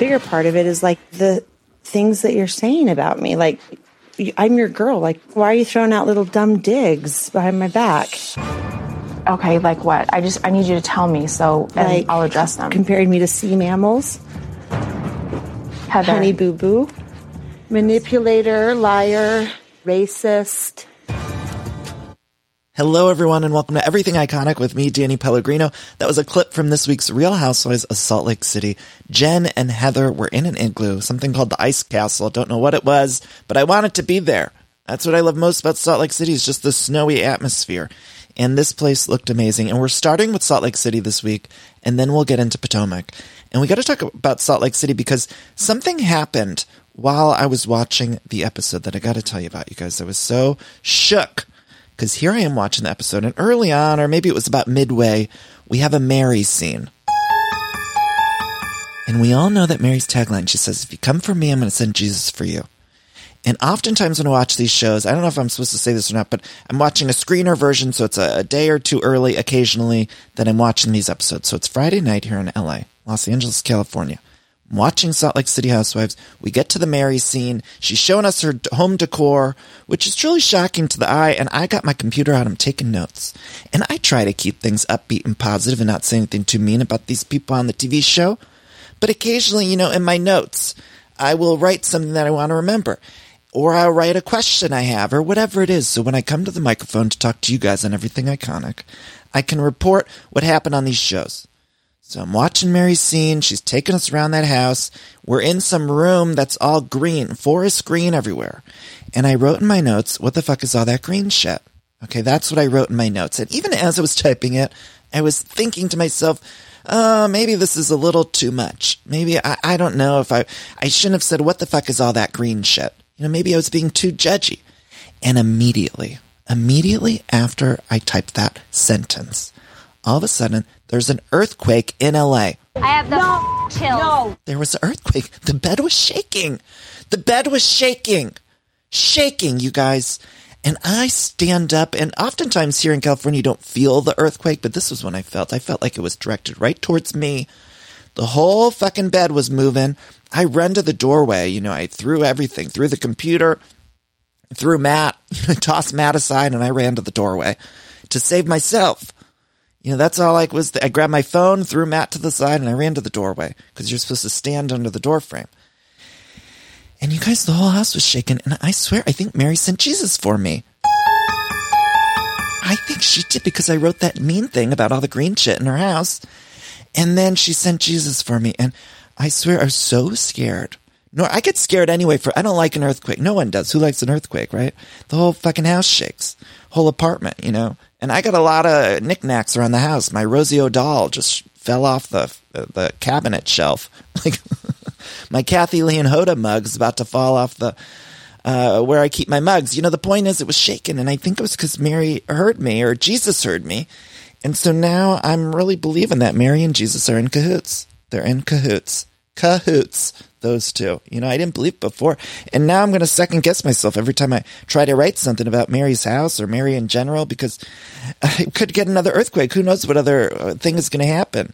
bigger part of it is like the things that you're saying about me. Like, I'm your girl. Like, why are you throwing out little dumb digs behind my back? Okay, like what? I just I need you to tell me so and Like, I'll address them. Comparing me to sea mammals, Heather, honey boo boo, manipulator, liar, racist. Hello, everyone, and welcome to Everything Iconic with me, Danny Pellegrino. That was a clip from this week's Real Housewives of Salt Lake City. Jen and Heather were in an igloo, something called the Ice Castle. Don't know what it was, but I wanted to be there. That's what I love most about Salt Lake City is just the snowy atmosphere. And this place looked amazing. And we're starting with Salt Lake City this week, and then we'll get into Potomac. And we got to talk about Salt Lake City because something happened while I was watching the episode that I got to tell you about, you guys. I was so shook because here I am watching the episode, and early on, or maybe it was about midway, we have a Mary scene. And we all know that Mary's tagline, she says, If you come for me, I'm going to send Jesus for you. And oftentimes when I watch these shows, I don't know if I'm supposed to say this or not, but I'm watching a screener version, so it's a, a day or two early occasionally that I'm watching these episodes. So it's Friday night here in LA, Los Angeles, California. Watching Salt Lake City Housewives. We get to the Mary scene. She's showing us her home decor, which is truly shocking to the eye. And I got my computer out. I'm taking notes. And I try to keep things upbeat and positive and not say anything too mean about these people on the TV show. But occasionally, you know, in my notes, I will write something that I want to remember. Or I'll write a question I have, or whatever it is. So when I come to the microphone to talk to you guys on everything iconic, I can report what happened on these shows. So I'm watching Mary's scene. She's taking us around that house. We're in some room that's all green, forest green everywhere. And I wrote in my notes, what the fuck is all that green shit? Okay, that's what I wrote in my notes. And even as I was typing it, I was thinking to myself, oh, maybe this is a little too much. Maybe I, I don't know if I, I shouldn't have said, what the fuck is all that green shit? You know, maybe I was being too judgy. And immediately, immediately after I typed that sentence, all of a sudden, there's an earthquake in LA. I have the chills. There was an earthquake. The bed was shaking. The bed was shaking. Shaking, you guys. And I stand up, and oftentimes here in California, you don't feel the earthquake, but this was when I felt. I felt like it was directed right towards me. The whole fucking bed was moving. I ran to the doorway. You know, I threw everything, threw the computer, threw Matt, tossed Matt aside, and I ran to the doorway to save myself. You know, that's all I was. I grabbed my phone, threw Matt to the side, and I ran to the doorway because you're supposed to stand under the door frame. And you guys, the whole house was shaking, and I swear, I think Mary sent Jesus for me. I think she did because I wrote that mean thing about all the green shit in her house. And then she sent Jesus for me. And I swear I was so scared. No, I get scared anyway for, I don't like an earthquake. No one does. Who likes an earthquake, right? The whole fucking house shakes. Whole apartment, you know? And I got a lot of knickknacks around the house. My Rosie O'Donnell just fell off the, the cabinet shelf. Like, my Kathie Lee and Hoda mug's about to fall off the, uh, where I keep my mugs. You know, the point is it was shaken, and I think it was because Mary heard me or Jesus heard me. And so now I'm really believing that Mary and Jesus are in cahoots. They're in cahoots. Cahoots. Those two. You know, I didn't believe before. And now I'm going to second guess myself every time I try to write something about Mary's house or Mary in general because I could get another earthquake. Who knows what other uh, thing is going to happen?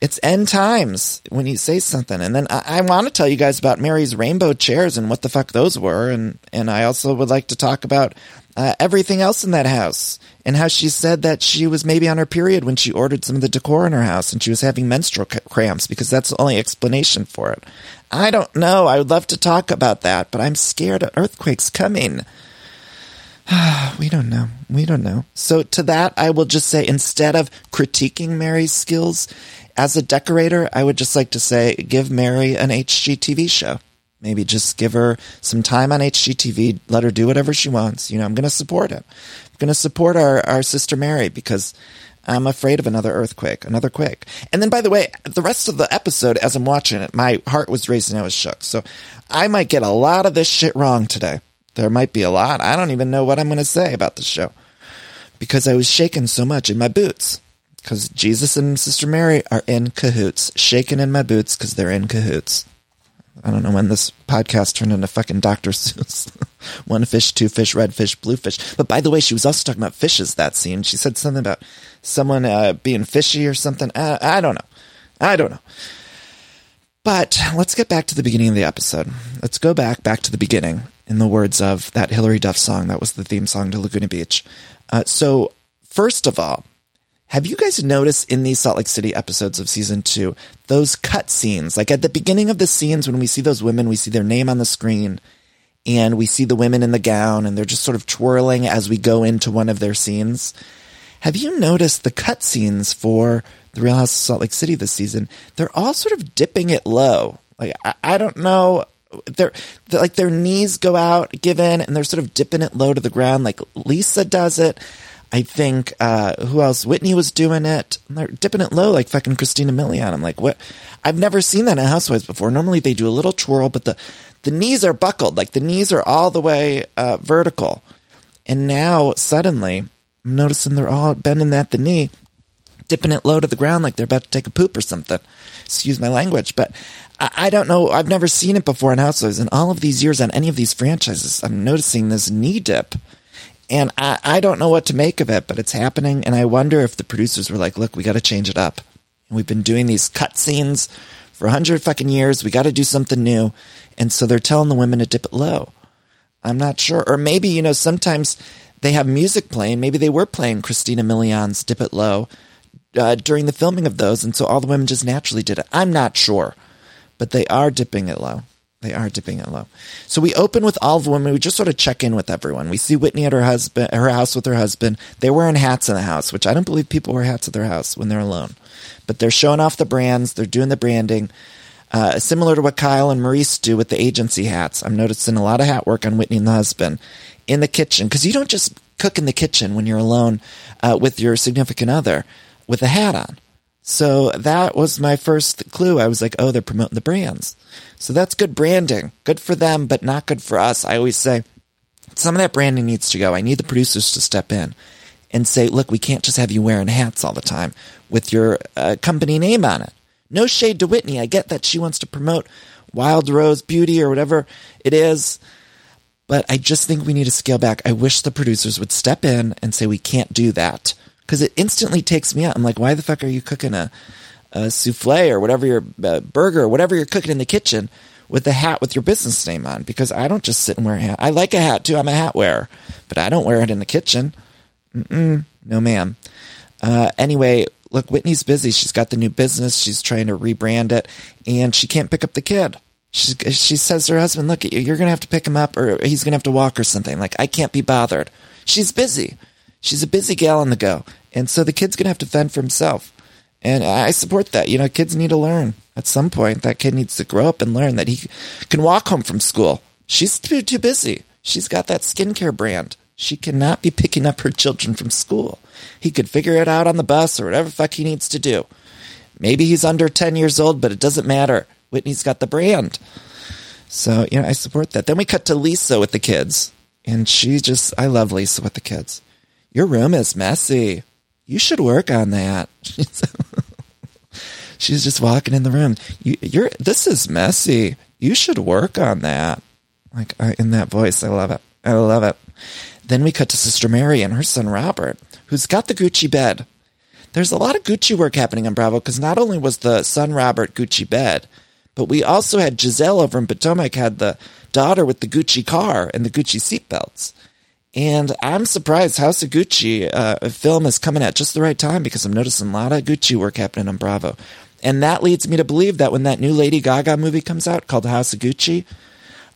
It's end times when you say something. And then I, I want to tell you guys about Mary's rainbow chairs and what the fuck those were. And, and I also would like to talk about uh, everything else in that house and how she said that she was maybe on her period when she ordered some of the decor in her house and she was having menstrual cramps because that's the only explanation for it. I don't know. I would love to talk about that, but I'm scared of earthquakes coming. we don't know. We don't know. So to that, I will just say instead of critiquing Mary's skills as a decorator, I would just like to say give Mary an HGTV show. Maybe just give her some time on HGTV, let her do whatever she wants. You know, I'm going to support it. I'm going to support our, our sister Mary because I'm afraid of another earthquake, another quake. And then, by the way, the rest of the episode, as I'm watching it, my heart was racing. I was shook. So I might get a lot of this shit wrong today. There might be a lot. I don't even know what I'm going to say about the show because I was shaking so much in my boots. Because Jesus and Sister Mary are in cahoots, shaking in my boots because they're in cahoots. I don't know when this podcast turned into fucking Dr. Seuss. One fish, two fish, red fish, blue fish. But by the way, she was also talking about fishes that scene. She said something about someone uh, being fishy or something. I, I don't know. I don't know. But let's get back to the beginning of the episode. Let's go back, back to the beginning in the words of that Hilary Duff song. That was the theme song to Laguna Beach. Uh, so, first of all, have you guys noticed in these Salt Lake City episodes of season two, those cut scenes? Like at the beginning of the scenes, when we see those women, we see their name on the screen and we see the women in the gown and they're just sort of twirling as we go into one of their scenes. Have you noticed the cut scenes for the Real House of Salt Lake City this season? They're all sort of dipping it low. Like, I, I don't know. They're like their knees go out, give in, and they're sort of dipping it low to the ground. Like Lisa does it. I think uh, who else? Whitney was doing it. They're dipping it low like fucking Christina Milian. I'm like, what? I've never seen that in Housewives before. Normally they do a little twirl, but the the knees are buckled, like the knees are all the way uh, vertical. And now suddenly, I'm noticing they're all bending at the knee, dipping it low to the ground like they're about to take a poop or something. Excuse my language, but I, I don't know. I've never seen it before in Housewives. In all of these years on any of these franchises, I'm noticing this knee dip. And I, I don't know what to make of it, but it's happening. And I wonder if the producers were like, look, we got to change it up. And we've been doing these cut scenes for a hundred fucking years. We got to do something new. And so they're telling the women to dip it low. I'm not sure. Or maybe, you know, sometimes they have music playing. Maybe they were playing Christina Milian's Dip It Low uh, during the filming of those. And so all the women just naturally did it. I'm not sure. But they are dipping it low. They are dipping it low. So we open with all the women. We just sort of check in with everyone. We see Whitney at her husband, her house with her husband. They're wearing hats in the house, which I don't believe people wear hats at their house when they're alone. But they're showing off the brands. They're doing the branding. Uh, similar to what Kyle and Maurice do with the agency hats. I'm noticing a lot of hat work on Whitney and the husband in the kitchen because you don't just cook in the kitchen when you're alone uh, with your significant other with a hat on. So that was my first clue. I was like, oh, they're promoting the brands. So that's good branding. Good for them, but not good for us. I always say some of that branding needs to go. I need the producers to step in and say, look, we can't just have you wearing hats all the time with your uh, company name on it. No shade to Whitney. I get that she wants to promote Wild Rose Beauty or whatever it is. But I just think we need to scale back. I wish the producers would step in and say, we can't do that. Because it instantly takes me out. I'm like, why the fuck are you cooking a, a souffle or whatever your uh, burger or whatever you're cooking in the kitchen with a hat with your business name on? Because I don't just sit and wear a hat. I like a hat too. I'm a hat wearer, but I don't wear it in the kitchen. Mm-mm, no, ma'am. Uh, anyway, look, Whitney's busy. She's got the new business. She's trying to rebrand it, and she can't pick up the kid. She, she says to her husband, Look, at you you're to have to pick him up, or he's to have to walk or something. Like, I can't be bothered. She's busy. She's a busy gal on the go. And so the kid's to have to fend for himself. And I support that. You know, kids need to learn at some point. That kid needs to grow up and learn that he can walk home from school. She's too, too busy. She's got that skincare brand. She cannot be picking up her children from school. He could figure it out on the bus or whatever fuck he needs to do. Maybe he's under 10 years old, but it doesn't matter. Whitney's got the brand. So, you know, I support that. Then we cut to Lisa with the kids. And she just, I love Lisa with the kids. Your room is messy. You should work on that. She's just walking in the room. You, you're, this is messy. You should work on that. Like in that voice. I love it. I love it. Then we cut to Sister Mary and her son Robert, who's got the Gucci bed. There's a lot of Gucci work happening on Bravo because not only was the son Robert Gucci bed, but we also had Giselle over in Potomac had the daughter with the Gucci car and the Gucci seatbelts. And I'm surprised House of Gucci uh, film is coming at just the right time because I'm noticing a lot of Gucci work happening on Bravo. And that leads me to believe that when that new Lady Gaga movie comes out called House of Gucci,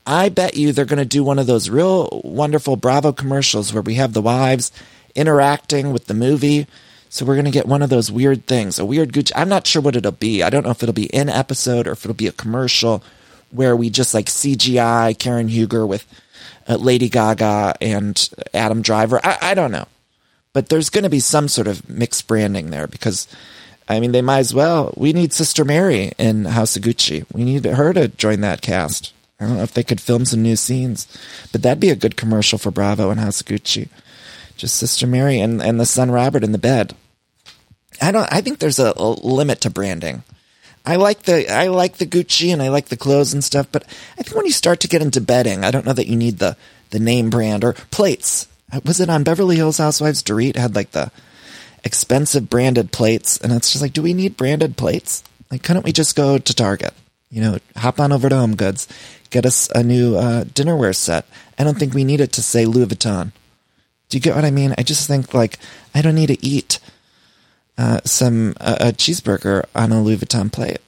I bet you they're going to do one of those real wonderful Bravo commercials where we have the wives interacting with the movie. So we're going to get one of those weird things, a weird Gucci. I'm not sure what it'll be. I don't know if it'll be in episode or if it'll be a commercial. where we just like CGI Karen Huger with uh, Lady Gaga and Adam Driver. I, I don't know, but there's going to be some sort of mixed branding there because. I mean, they might as well. We need Sister Mary in House of Gucci. We need her to join that cast. I don't know if they could film some new scenes, but that'd be a good commercial for Bravo and House of Gucci. Just Sister Mary and, and the son Robert in the bed. I don't. I think there's a, a limit to branding. I like the I like the Gucci and I like the clothes and stuff, but I think when you start to get into bedding, I don't know that you need the the name brand or plates. Was it on Beverly Hills Housewives? Dorit had like the expensive branded plates, and it's just like, do we need branded plates? Like, couldn't we just go to Target? You know, hop on over to Home Goods, get us a new uh, dinnerware set. I don't think we need it to say Louis Vuitton. Do you get what I mean? I just think like I don't need to eat uh, some uh, a cheeseburger on a Louis Vuitton plate.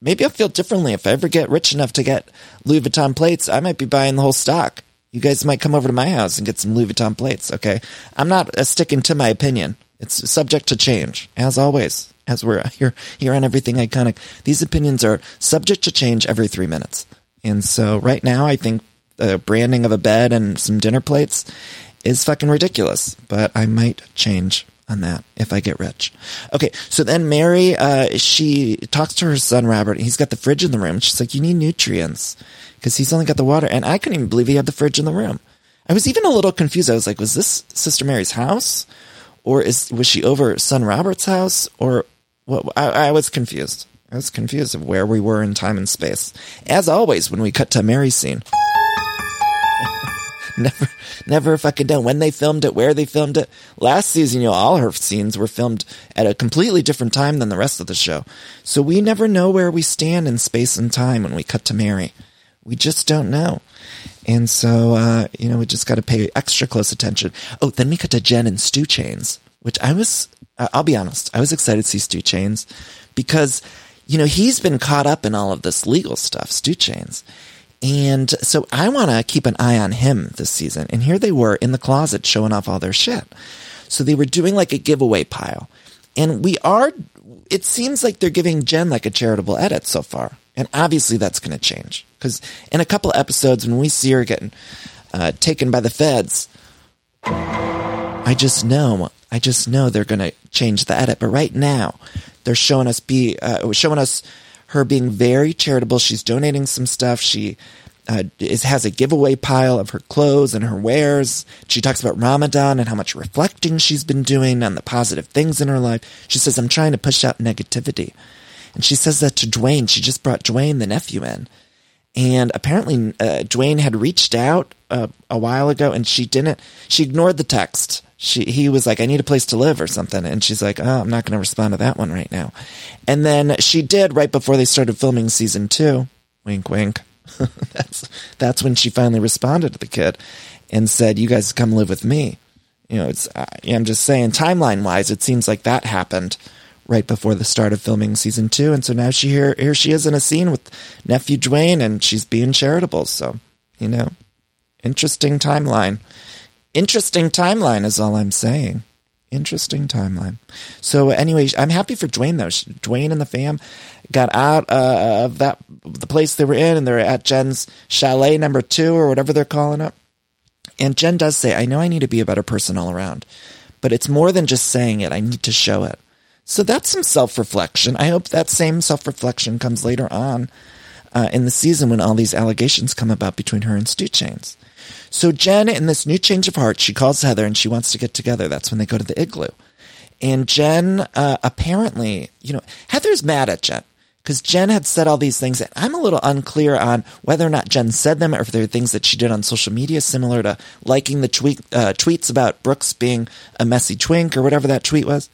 Maybe I'll feel differently if I ever get rich enough to get Louis Vuitton plates. I might be buying the whole stock. You guys might come over to my house and get some Louis Vuitton plates. Okay, I'm not uh, sticking to my opinion. It's subject to change, as always. As we're here here on everything iconic, these opinions are subject to change every three minutes. And so, right now, I think the branding of a bed and some dinner plates is fucking ridiculous. But I might change on that if I get rich. Okay, so then Mary, uh, she talks to her son Robert. and He's got the fridge in the room. She's like, "You need nutrients because he's only got the water." And I couldn't even believe he had the fridge in the room. I was even a little confused. I was like, "Was this Sister Mary's house, or is was she over son Robert's house, or what?" I, I was confused. I was confused of where we were in time and space. As always, when we cut to Mary's scene. never, never fucking done. When they filmed it, where they filmed it. Last season, you know, all her scenes were filmed at a completely different time than the rest of the show. So we never know where we stand in space and time when we cut to Mary. We just don't know. And so, uh, you know, we just got to pay extra close attention. Oh, then we cut to Jen and Stu Chains, which I was, I'll be honest, I was excited to see Stu Chains because, you know, he's been caught up in all of this legal stuff, Stu Chains. And so I want to keep an eye on him this season. And here they were in the closet showing off all their shit. So they were doing like a giveaway pile. And we are, it seems like they're giving Jen like a charitable edit so far. And obviously that's going to change. Because in a couple episodes, when we see her getting uh, taken by the feds, I just know, I just know they're going to change the edit. But right now, they're showing us be, uh, showing us her being very charitable. She's donating some stuff. She uh, is, has a giveaway pile of her clothes and her wares. She talks about Ramadan and how much reflecting she's been doing on the positive things in her life. She says, I'm trying to push out negativity. And she says that to Dwayne. She just brought Dwayne, the nephew, in. And apparently, uh, Dwayne had reached out uh, a while ago and she didn't, she ignored the text she he was like, I need a place to live or something, and she's like, Oh, I'm not going to respond to that one right now. And then she did right before they started filming season two. Wink, wink. that's that's when she finally responded to the kid and said, "You guys come live with me." You know, it's I'm just saying, timeline wise, it seems like that happened right before the start of filming season two, and so now she here here she is in a scene with nephew Dwayne, and she's being charitable. So you know, interesting timeline. Interesting timeline is all I'm saying. Interesting timeline. So anyway, I'm happy for Dwayne though. Dwayne and the fam got out uh, of that the place they were in, and they're at Jen's chalet number two or whatever they're calling it. And Jen does say, "I know I need to be a better person all around, but it's more than just saying it. I need to show it." So that's some self reflection. I hope that same self reflection comes later on uh, in the season when all these allegations come about between her and Stu Chains. So Jen, in this new change of heart, she calls Heather and she wants to get together. That's when they go to the igloo. And Jen, uh, apparently, you know, Heather's mad at Jen because Jen had said all these things. And I'm a little unclear on whether or not Jen said them or if there are things that she did on social media, similar to liking the tweet, uh, tweets about Brooks being a messy twink or whatever that tweet was.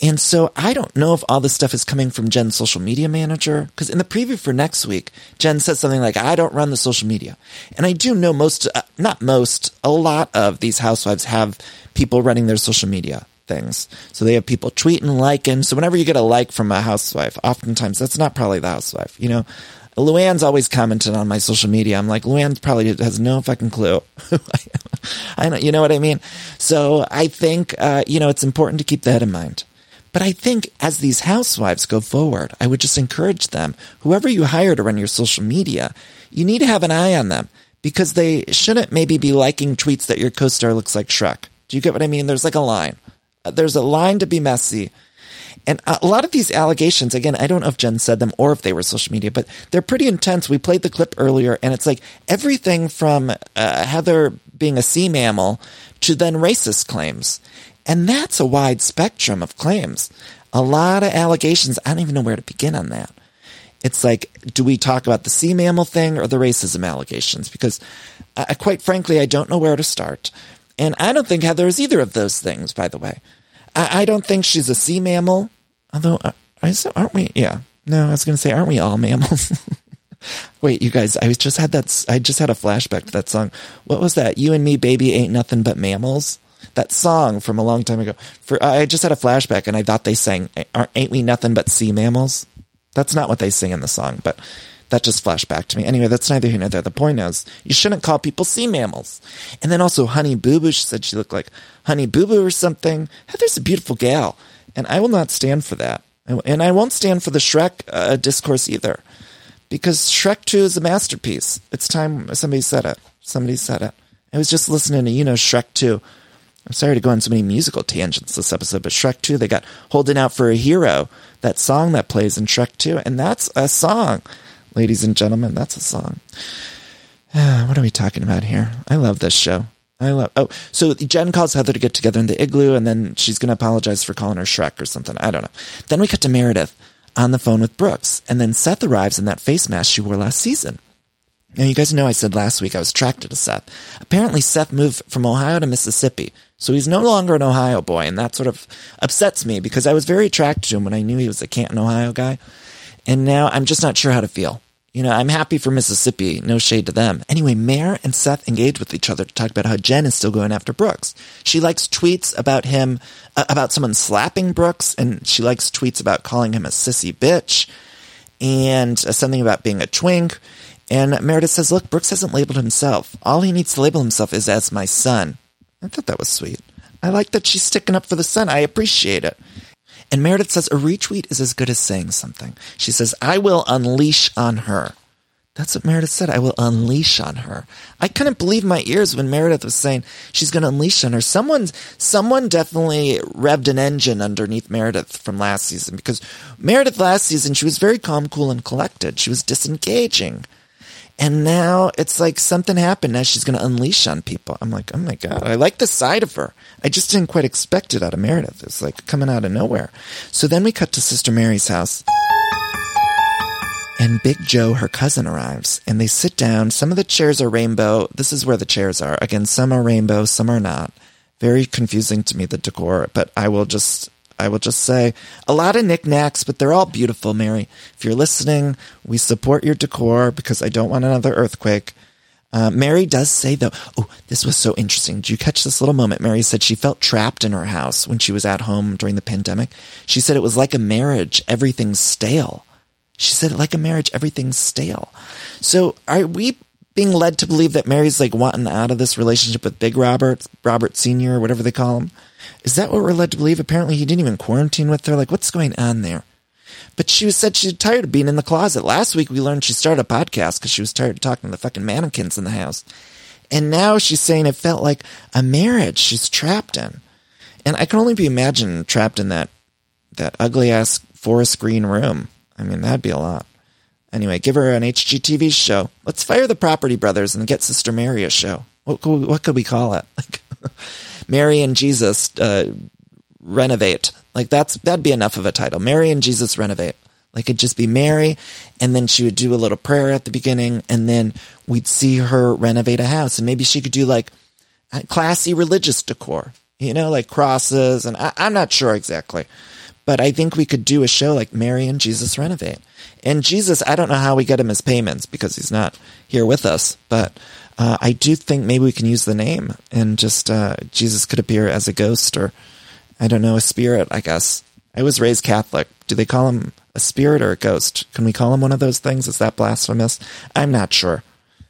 And so I don't know if all this stuff is coming from Jen's social media manager. Because in the preview for next week, Jen said something like, I don't run the social media. And I do know most, uh, not most, a lot of these housewives have people running their social media things. So they have people tweeting, liking. So whenever you get a like from a housewife, oftentimes that's not probably the housewife. You know, Luann's always commented on my social media. I'm like, Luann probably has no fucking clue. I know, you know what I mean? So I think, uh, you know, it's important to keep that in mind. But I think as these housewives go forward, I would just encourage them, whoever you hire to run your social media, you need to have an eye on them because they shouldn't maybe be liking tweets that your co-star looks like Shrek. Do you get what I mean? There's like a line. Uh, There's a line to be messy. And a lot of these allegations, again, I don't know if Jen said them or if they were social media, but they're pretty intense. We played the clip earlier, and it's like everything from uh, Heather being a sea mammal to then racist claims. And that's a wide spectrum of claims. A lot of allegations. I don't even know where to begin on that. It's like, do we talk about the sea mammal thing or the racism allegations? Because, uh, quite frankly, I don't know where to start. And I don't think Heather is either of those things, by the way. I, I don't think she's a sea mammal. Although, uh, I, aren't we? Yeah. No, I was going to say, aren't we all mammals? Wait, you guys, I just had that, I just had a flashback to that song. What was that? You and me, baby, ain't nothing but mammals? That song from a long time ago. For I just had a flashback and I thought they sang, ain't we nothing but sea mammals? That's not what they sing in the song, but that just flashed back to me. Anyway, that's neither here nor there. The point is, you shouldn't call people sea mammals. And then also, Honey Boo Boo, she said she looked like Honey Boo Boo or something. Heather's a beautiful gal, and I will not stand for that. And I won't stand for the Shrek uh, discourse either, because Shrek 2 is a masterpiece. It's time somebody said it. Somebody said it. I was just listening to, you know, Shrek 2. I'm sorry to go on so many musical tangents this episode, but Shrek 2, they got Holding Out for a Hero, that song that plays in Shrek 2, and that's a song. Ladies and gentlemen, that's a song. what are we talking about here? I love this show. I love. Oh, so Jen calls Heather to get together in the igloo, and then she's going to apologize for calling her Shrek or something. I don't know. Then we cut to Meredith on the phone with Brooks, and then Seth arrives in that face mask she wore last season. Now, you guys know I said last week I was attracted to Seth. Apparently, Seth moved from Ohio to Mississippi, so he's no longer an Ohio boy, and that sort of upsets me because I was very attracted to him when I knew he was a Canton, Ohio guy, and now I'm just not sure how to feel. You know, I'm happy for Mississippi, no shade to them. Anyway, Mayor and Seth engage with each other to talk about how Jen is still going after Brooks. She likes tweets about him, uh, about someone slapping Brooks, and she likes tweets about calling him a sissy bitch and uh, something about being a twink. And Meredith says, look, Brooks hasn't labeled himself. All he needs to label himself is as my son. I thought that was sweet. I like that she's sticking up for the son. I appreciate it. And Meredith says, a retweet is as good as saying something. She says, I will unleash on her. That's what Meredith said. I will unleash on her. I couldn't believe my ears when Meredith was saying she's going to unleash on her. Someone, someone definitely revved an engine underneath Meredith from last season because Meredith last season, she was very calm, cool, and collected. She was disengaging. And now it's like something happened. Now she's going to unleash on people. I'm like, oh my God, I like the side of her. I just didn't quite expect it out of Meredith. It's like coming out of nowhere. So then we cut to Sister Mary's house. And Big Joe, her cousin, arrives and they sit down. Some of the chairs are rainbow. This is where the chairs are. Again, some are rainbow, some are not. Very confusing to me, the decor, but I will just, I will just say a lot of knickknacks, but they're all beautiful, Mary. If you're listening, we support your decor because I don't want another earthquake. Uh, Mary does say though, oh, this was so interesting. Did you catch this little moment? Mary said she felt trapped in her house when she was at home during the pandemic. She said it was like a marriage. Everything's stale. She said, like a marriage, everything's stale. So are we being led to believe that Mary's like wanting out of this relationship with Big Robert, Robert Sr., or whatever they call him? Is that what we're led to believe? Apparently he didn't even quarantine with her. Like, what's going on there? But she said she's tired of being in the closet. Last week we learned she started a podcast because she was tired of talking to the fucking mannequins in the house. And now she's saying it felt like a marriage she's trapped in. And I can only be imagined trapped in that that ugly ass forest green room. I mean, that'd be a lot. Anyway, give her an HGTV show. Let's fire the Property Brothers and get Sister Mary a show. What could what could we call it? Mary and Jesus uh, renovate. Like that's that'd be enough of a title. Mary and Jesus renovate. Like it'd just be Mary, and then she would do a little prayer at the beginning, and then we'd see her renovate a house, and maybe she could do like classy religious decor, you know, like crosses, and I, I'm not sure exactly. But I think we could do a show like Mary and Jesus Renovate. And Jesus, I don't know how we get him his payments because he's not here with us, but uh, I do think maybe we can use the name and just uh, Jesus could appear as a ghost or I don't know, a spirit, I guess. I was raised Catholic. Do they call him a spirit or a ghost? Can we call him one of those things? Is that blasphemous? I'm not sure.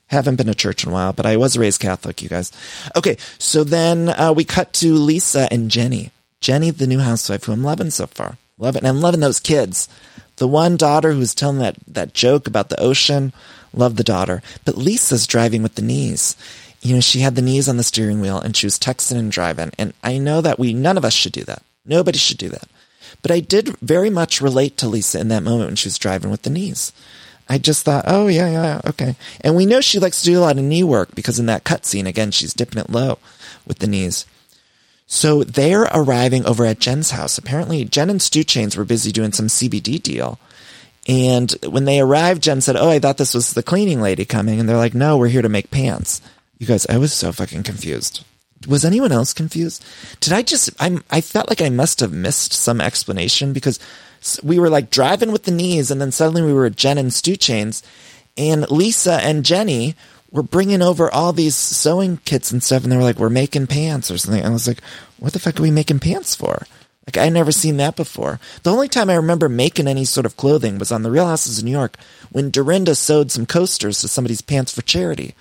Haven't been to church in a while, but I was raised Catholic, you guys. Okay, so then uh, we cut to Lisa and Jenny. Jenny, the new housewife, who I'm loving so far. Loving, and I'm loving those kids. The one daughter who's telling that, that joke about the ocean, love the daughter. But Lisa's driving with the knees. You know, she had the knees on the steering wheel and she was texting and driving. And I know that we, none of us should do that. Nobody should do that. But I did very much relate to Lisa in that moment when she was driving with the knees. I just thought, oh yeah, yeah, okay. And we know she likes to do a lot of knee work because in that cutscene, again, she's dipping it low with the knees. So they're arriving over at Jen's house. Apparently, Jen and Stu Chains were busy doing some CBD deal. And when they arrived, Jen said, Oh, I thought this was the cleaning lady coming. And they're like, No, we're here to make pants. You guys, I was so fucking confused. Was anyone else confused? Did I just, I'm, I felt like I must have missed some explanation because we were like driving with the knees and then suddenly we were at Jen and Stu Chains and Lisa and Jenny were bringing over all these sewing kits and stuff and they were like, we're making pants or something. And I was like, what the fuck are we making pants for? Like I never seen that before. The only time I remember making any sort of clothing was on the Real Houses of New York when Dorinda sewed some coasters to somebody's pants for charity.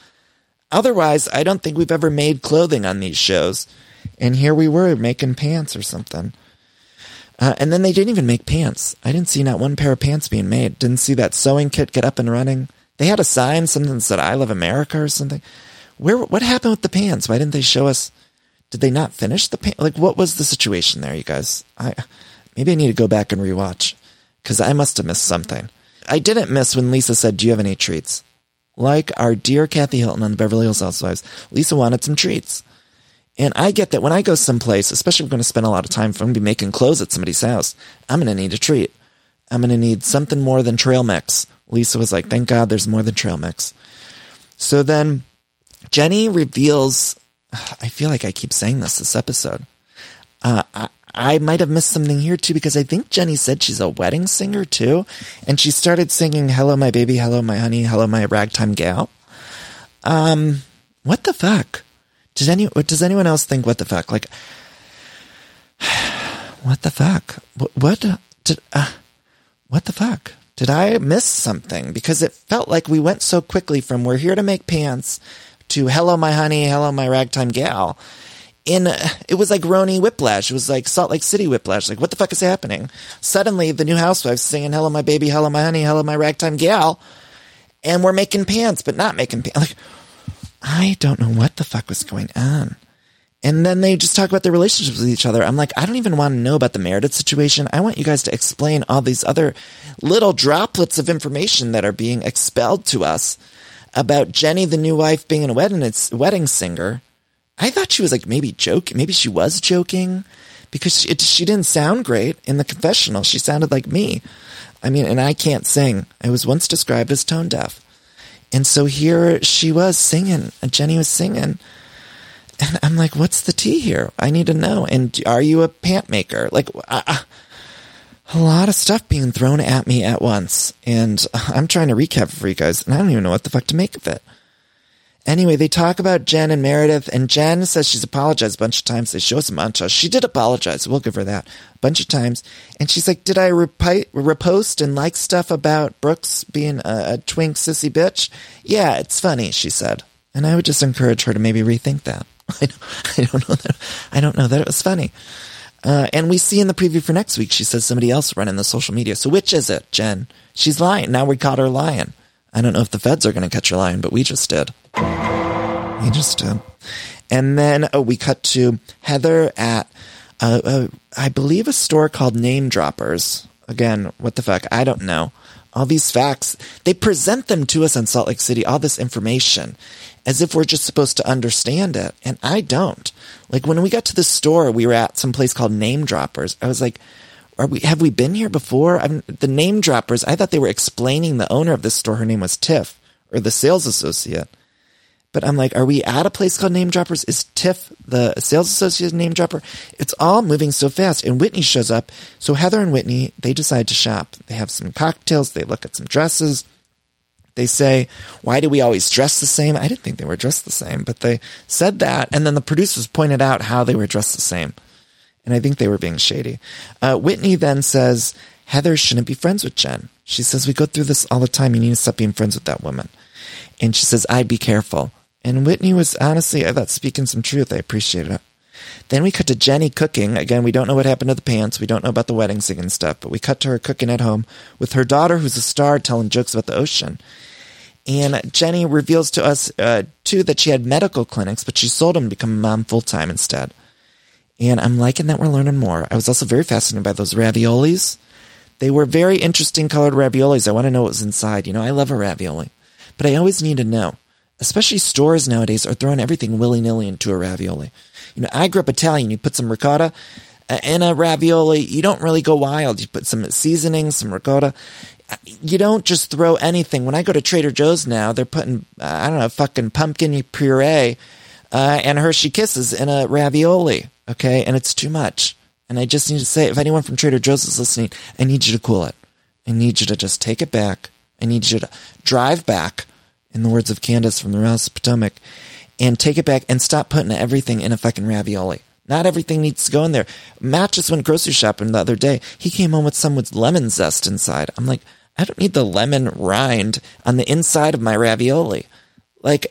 Otherwise, I don't think we've ever made clothing on these shows. And here we were making pants or something. Uh, and then they didn't even make pants. I didn't see not one pair of pants being made. Didn't see that sewing kit get up and running. They had a sign, something that said "I love America" or something. Where? What happened with the pants? Why didn't they show us? Did they not finish the pants? Like, what was the situation there, you guys? I maybe I need to go back and rewatch because I must have missed something. I didn't miss when Lisa said, "Do you have any treats?" Like our dear Kathy Hilton on the Beverly Hills Housewives, Lisa wanted some treats. And I get that when I go someplace, especially if I'm going to spend a lot of time, if I'm going to be making clothes at somebody's house, I'm going to need a treat. I'm going to need something more than trail mix. Lisa was like, thank God there's more than trail mix. So then Jenny reveals, I feel like I keep saying this this episode. Uh, I, I might have missed something here too because I think Jenny said she's a wedding singer too. And she started singing, Hello, my baby. Hello, my honey. Hello, my ragtime gal. Um, what the fuck? Does any does anyone else think what the fuck? Like, what the fuck? What, what did uh, what the fuck? Did I miss something? Because it felt like we went so quickly from we're here to make pants to hello my honey, hello my ragtime gal. In it was like Roni Whiplash. It was like Salt Lake City Whiplash. Like what the fuck is happening? Suddenly the new housewives singing hello my baby, hello my honey, hello my ragtime gal, and we're making pants, but not making pants. Like I don't know what the fuck was going on. And then they just talk about their relationships with each other. I'm like, I don't even want to know about the Meredith situation. I want you guys to explain all these other little droplets of information that are being expelled to us about Jenny, the new wife, being a wedding, wedding singer. I thought she was like maybe joking. Maybe she was joking because she, it, she didn't sound great in the confessional. She sounded like me. I mean, and I can't sing. I was once described as tone deaf. And so here she was singing, and Jenny was singing. And I'm like, what's the tea here? I need to know. And are you a pant maker? Like, uh, a lot of stuff being thrown at me at once. And I'm trying to recap for you guys, and I don't even know what the fuck to make of it. Anyway, they talk about Jen and Meredith, and Jen says she's apologized a bunch of times. They show a montage. She did apologize. We'll give her that a bunch of times. And she's like, Did I repi- repost and like stuff about Brooks being a, a twink sissy bitch? Yeah, it's funny, she said. And I would just encourage her to maybe rethink that. I don't, I don't know that. I don't know that it was funny. Uh, and we see in the preview for next week, she says somebody else running the social media. So which is it, Jen? She's lying. Now we caught her lying. I don't know if the feds are going to catch her lying, but we just did. We just did. And then oh, we cut to Heather at, uh, uh, I believe, a store called Name Droppers. Again, what the fuck? I don't know. All these facts, they present them to us in Salt Lake City, all this information, as if we're just supposed to understand it. And I don't. Like when we got to the store, we were at some place called Name Droppers. I was like, are we have we been here before? I mean, the name droppers. I thought they were explaining the owner of this store. Her name was Tiff, or the sales associate. But I'm like, are we at a place called Name Droppers? Is Tiff the sales associate name dropper? It's all moving so fast. And Whitney shows up. So Heather and Whitney, they decide to shop. They have some cocktails. They look at some dresses. They say, why do we always dress the same? I didn't think they were dressed the same, but they said that. And then the producers pointed out how they were dressed the same. And I think they were being shady. Uh, Whitney then says, Heather shouldn't be friends with Jen. She says, we go through this all the time. You need to stop being friends with that woman. And she says, I'd be careful. And Whitney was honestly, I thought speaking some truth. I appreciated it. Then we cut to Jenny cooking. Again, we don't know what happened to the pants. We don't know about the wedding singing stuff, but we cut to her cooking at home with her daughter, who's a star, telling jokes about the ocean. And Jenny reveals to us, uh, too, that she had medical clinics, but she sold them to become a mom full time instead. And I'm liking that we're learning more. I was also very fascinated by those raviolis. They were very interesting colored raviolis. I want to know what was inside. You know, I love a ravioli, but I always need to know. Especially stores nowadays are throwing everything willy nilly into a ravioli. You know, I grew up Italian. You put some ricotta uh, in a ravioli. You don't really go wild. You put some seasoning, some ricotta. You don't just throw anything. When I go to Trader Joe's now, they're putting, uh, I don't know, fucking pumpkin puree uh, and Hershey Kisses in a ravioli. Okay. And it's too much. And I just need to say, if anyone from Trader Joe's is listening, I need you to cool it. I need you to just take it back. I need you to drive back, in the words of Candace from the Rouse Potomac, and take it back and stop putting everything in a fucking ravioli. Not everything needs to go in there. Matt just went grocery shopping the other day. He came home with some with lemon zest inside. I'm like, I don't need the lemon rind on the inside of my ravioli. Like,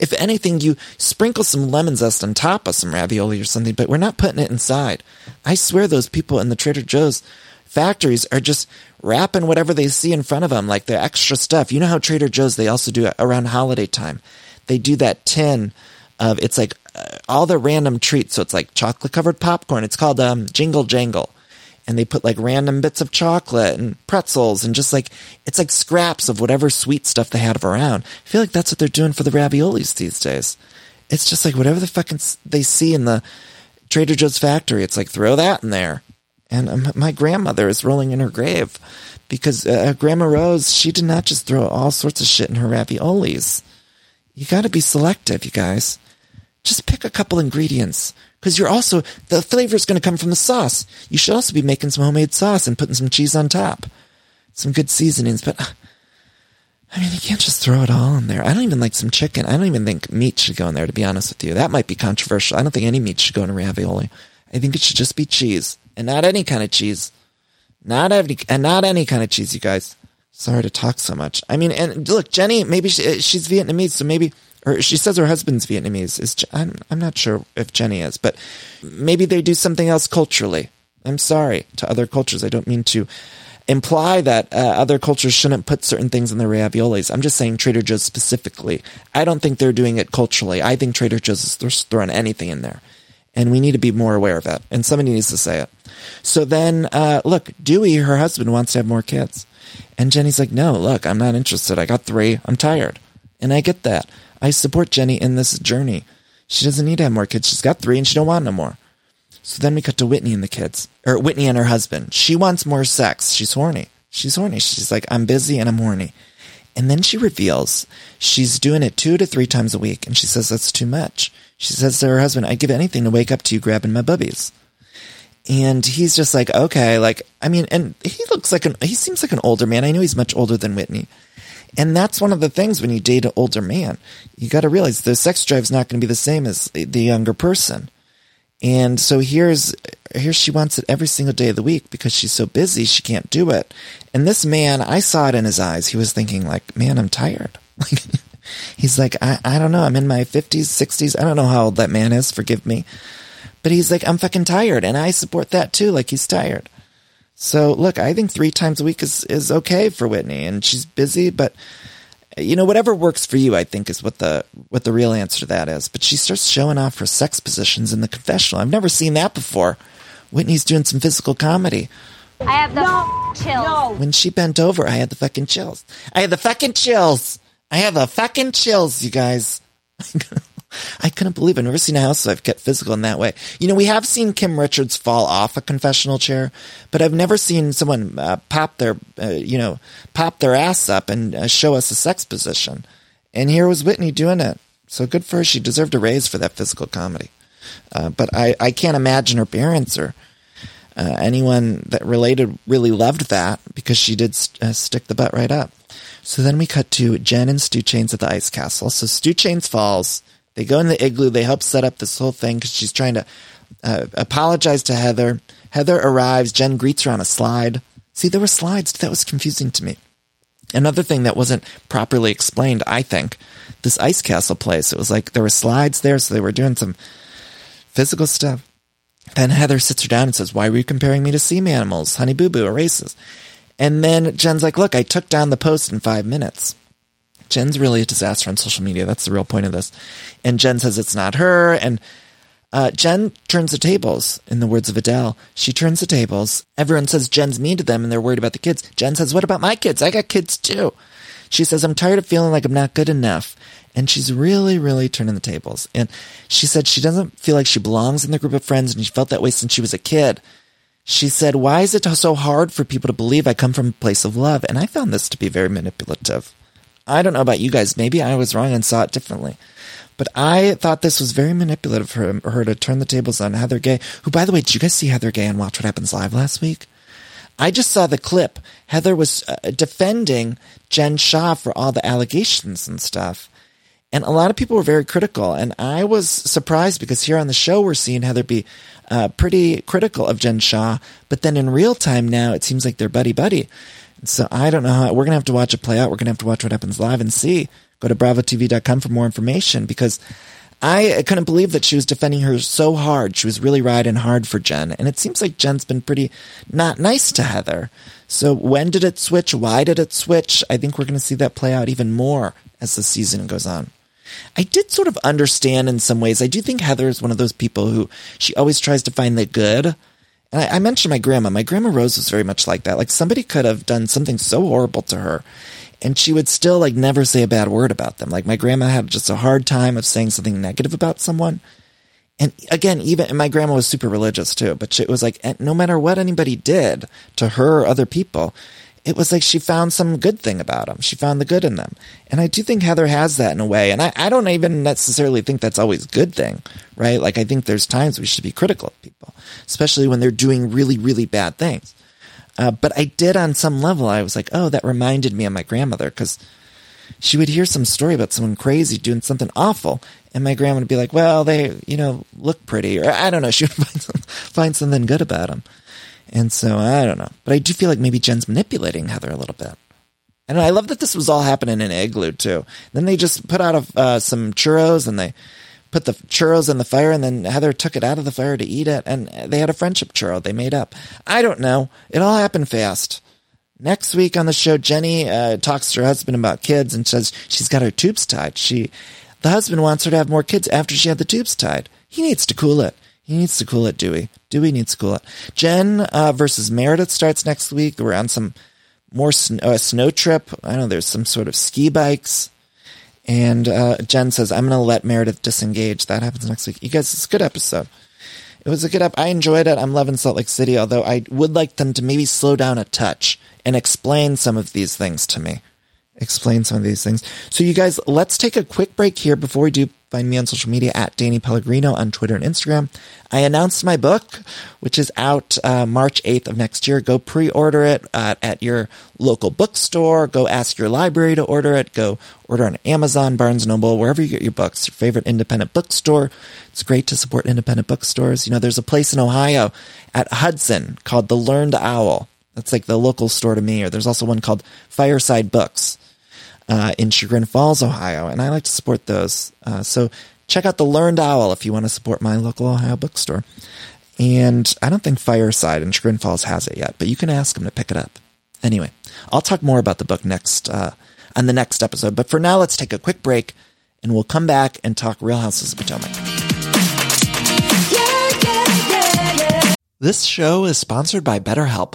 if anything, you sprinkle some lemon zest on top of some ravioli or something, but we're not putting it inside. I swear those people in the Trader Joe's factories are just wrapping whatever they see in front of them, like the extra stuff. You know how Trader Joe's, they also do it around holiday time. They do that tin of, it's like uh, all the random treats. So it's like chocolate covered popcorn. It's called um, Jingle Jangle and they put like random bits of chocolate and pretzels and just like it's like scraps of whatever sweet stuff they had around. I feel like that's what they're doing for the raviolis these days. It's just like whatever the fucking they see in the Trader Joe's factory. It's like throw that in there. And um, my grandmother is rolling in her grave because uh, Grandma Rose she did not just throw all sorts of shit in her raviolis. You got to be selective, you guys. Just pick a couple ingredients because you're also the flavor is going to come from the sauce. You should also be making some homemade sauce and putting some cheese on top, some good seasonings. But uh, I mean, you can't just throw it all in there. I don't even like some chicken. I don't even think meat should go in there. To be honest with you, that might be controversial. I don't think any meat should go in a ravioli. I think it should just be cheese and not any kind of cheese, not any and not any kind of cheese. You guys, sorry to talk so much. I mean, and look, Jenny, maybe she, uh, she's Vietnamese, so maybe or she says her husband's Vietnamese. Is I'm I'm not sure if Jenny is, but maybe they do something else culturally. I'm sorry to other cultures. I don't mean to imply that uh, other cultures shouldn't put certain things in their raviolis. I'm just saying Trader Joe's specifically. I don't think they're doing it culturally. I think Trader Joe's is throwing anything in there. And we need to be more aware of it. And somebody needs to say it. So then, uh, look, Duy, her husband, wants to have more kids. And Jenny's like, no, look, I'm not interested. I got three. I'm tired. And I get that. I support Jenny in this journey. She doesn't need to have more kids. She's got three and she don't want no more. So then we cut to Whitney and the kids, or Whitney and her husband. She wants more sex. She's horny. She's horny. She's like, I'm busy and I'm horny. And then she reveals she's doing it two to three times a week. And she says that's too much. She says to her husband, I'd give anything to wake up to you grabbing my bubbies. And he's just like, okay, like, I mean, and he looks like an, he seems like an older man. I know he's much older than Whitney. And that's one of the things when you date an older man. You got to realize the sex drive is not going to be the same as the younger person. And so here's here she wants it every single day of the week because she's so busy she can't do it. And this man, I saw it in his eyes. He was thinking like, "Man, I'm tired." He's like, I, I don't know. I'm in my 50s, 60s. I don't know how old that man is. Forgive me. But he's like, I'm fucking tired. And I support that too. Like he's tired. So look, I think three times a week is, is okay for Whitney and she's busy, but you know, whatever works for you, I think is what the, what the real answer to that is. But she starts showing off her sex positions in the confessional. I've never seen that before. Whitney's doing some physical comedy. I have the no, chills. No. When she bent over, I had the fucking chills. I had the fucking chills. I have the fucking chills, you guys. I couldn't believe. I've never seen a housewife get physical in that way. You know, we have seen Kim Richards fall off a confessional chair, but I've never seen someone uh, pop their, uh, you know, pop their ass up and uh, show us a sex position. And here was Whitney doing it. So good for her. She deserved a raise for that physical comedy. Uh, but I, I can't imagine her parents or uh, anyone that related really loved that because she did st- uh, stick the butt right up. So then we cut to Jen and Stu Chains at the ice castle. So Stu Chains falls they go in the igloo. They help set up this whole thing because she's trying to uh, apologize to Heather. Heather arrives. Jen greets her on a slide. See, there were slides. That was confusing to me. Another thing that wasn't properly explained, I think, this ice castle place. It was like there were slides there, so they were doing some physical stuff. Then Heather sits her down and says, Why were you comparing me to sea animals? Honey Boo Boo erases. And then Jen's like, Look, I took down the post in five minutes. Jen's really a disaster on social media. That's the real point of this. And Jen says it's not her. And uh, Jen turns the tables, in the words of Adele. She turns the tables. Everyone says Jen's mean to them and they're worried about the kids. Jen says, What about my kids? I got kids too. She says, I'm tired of feeling like I'm not good enough. And she's really, really turning the tables. And she said she doesn't feel like she belongs in the group of friends and she felt that way since she was a kid. She said, Why is it so hard for people to believe I come from a place of love? And I found this to be very manipulative. I don't know about you guys. Maybe I was wrong and saw it differently. But I thought this was very manipulative for her to turn the tables on Heather Gay, who, by the way, did you guys see Heather Gay on Watch What Happens Live last week? I just saw the clip. Heather was uh, defending Jen Shah for all the allegations and stuff. And a lot of people were very critical. And I was surprised because here on the show, we're seeing Heather be uh, pretty critical of Jen Shah. But then in real time now, it seems like they're buddy buddy. So I don't know how we're going to have to watch it play out. We're going to have to watch what happens live and see. Go to bravotv.com for more information because I couldn't believe that she was defending her so hard. She was really riding hard for Jen. And it seems like Jen's been pretty not nice to Heather. So when did it switch? Why did it switch? I think we're going to see that play out even more as the season goes on. I did sort of understand in some ways. I do think Heather is one of those people who she always tries to find the good and I, I mentioned my grandma. My grandma Rose was very much like that. Like somebody could have done something so horrible to her and she would still like never say a bad word about them. Like my grandma had just a hard time of saying something negative about someone. And again, even and my grandma was super religious too, but it was like no matter what anybody did to her or other people, it was like she found some good thing about them. She found the good in them. And I do think Heather has that in a way. And I, I don't even necessarily think that's always a good thing, right? Like I think there's times we should be critical of people, especially when they're doing really, really bad things. Uh, but I did on some level, I was like, oh, that reminded me of my grandmother because she would hear some story about someone crazy doing something awful. And my grandma would be like, well, they, you know, look pretty. Or I don't know. She would find, some, find something good about them. And so I don't know, but I do feel like maybe Jen's manipulating Heather a little bit. And I love that this was all happening in Igloo too. Then they just put out uh, some churros and they put the churros in the fire and then Heather took it out of the fire to eat it and they had a friendship churro they made up. I don't know. It all happened fast. Next week on the show, Jenny uh, talks to her husband about kids and says she's got her tubes tied. She, the husband wants her to have more kids after she had the tubes tied. He needs to cool it. He needs to cool it, Duy. Duy needs to cool it. Jen uh, versus Meredith starts next week. We're on some more sn- uh, snow trip. I don't know. There's some sort of ski bikes. And uh, Jen says, I'm going to let Meredith disengage. That happens next week. You guys, it's a good episode. It was a good. I enjoyed it. I'm loving Salt Lake City, although I would like them to maybe slow down a touch and explain some of these things to me. Explain some of these things. So, you guys, let's take a quick break here before we do Find me on social media at Danny Pellegrino on Twitter and Instagram. I announced my book, which is out uh, March 8th of next year. Go pre-order it uh, at your local bookstore. Go ask your library to order it. Go order on Amazon, Barnes Noble, wherever you get your books. Your favorite independent bookstore. It's great to support independent bookstores. You know, there's a place in Ohio at Hudson called the Learned Owl. That's like the local store to me. Or there's also one called Fireside Books uh, in Chagrin Falls, Ohio, and I like to support those. Uh, so check out the Learned Owl if you want to support my local Ohio bookstore. And I don't think Fireside in Chagrin Falls has it yet, but you can ask them to pick it up. Anyway, I'll talk more about the book next uh, on the next episode. But for now, let's take a quick break, and we'll come back and talk Real Houses of Potomac. Yeah, yeah, yeah, This show is sponsored by BetterHelp.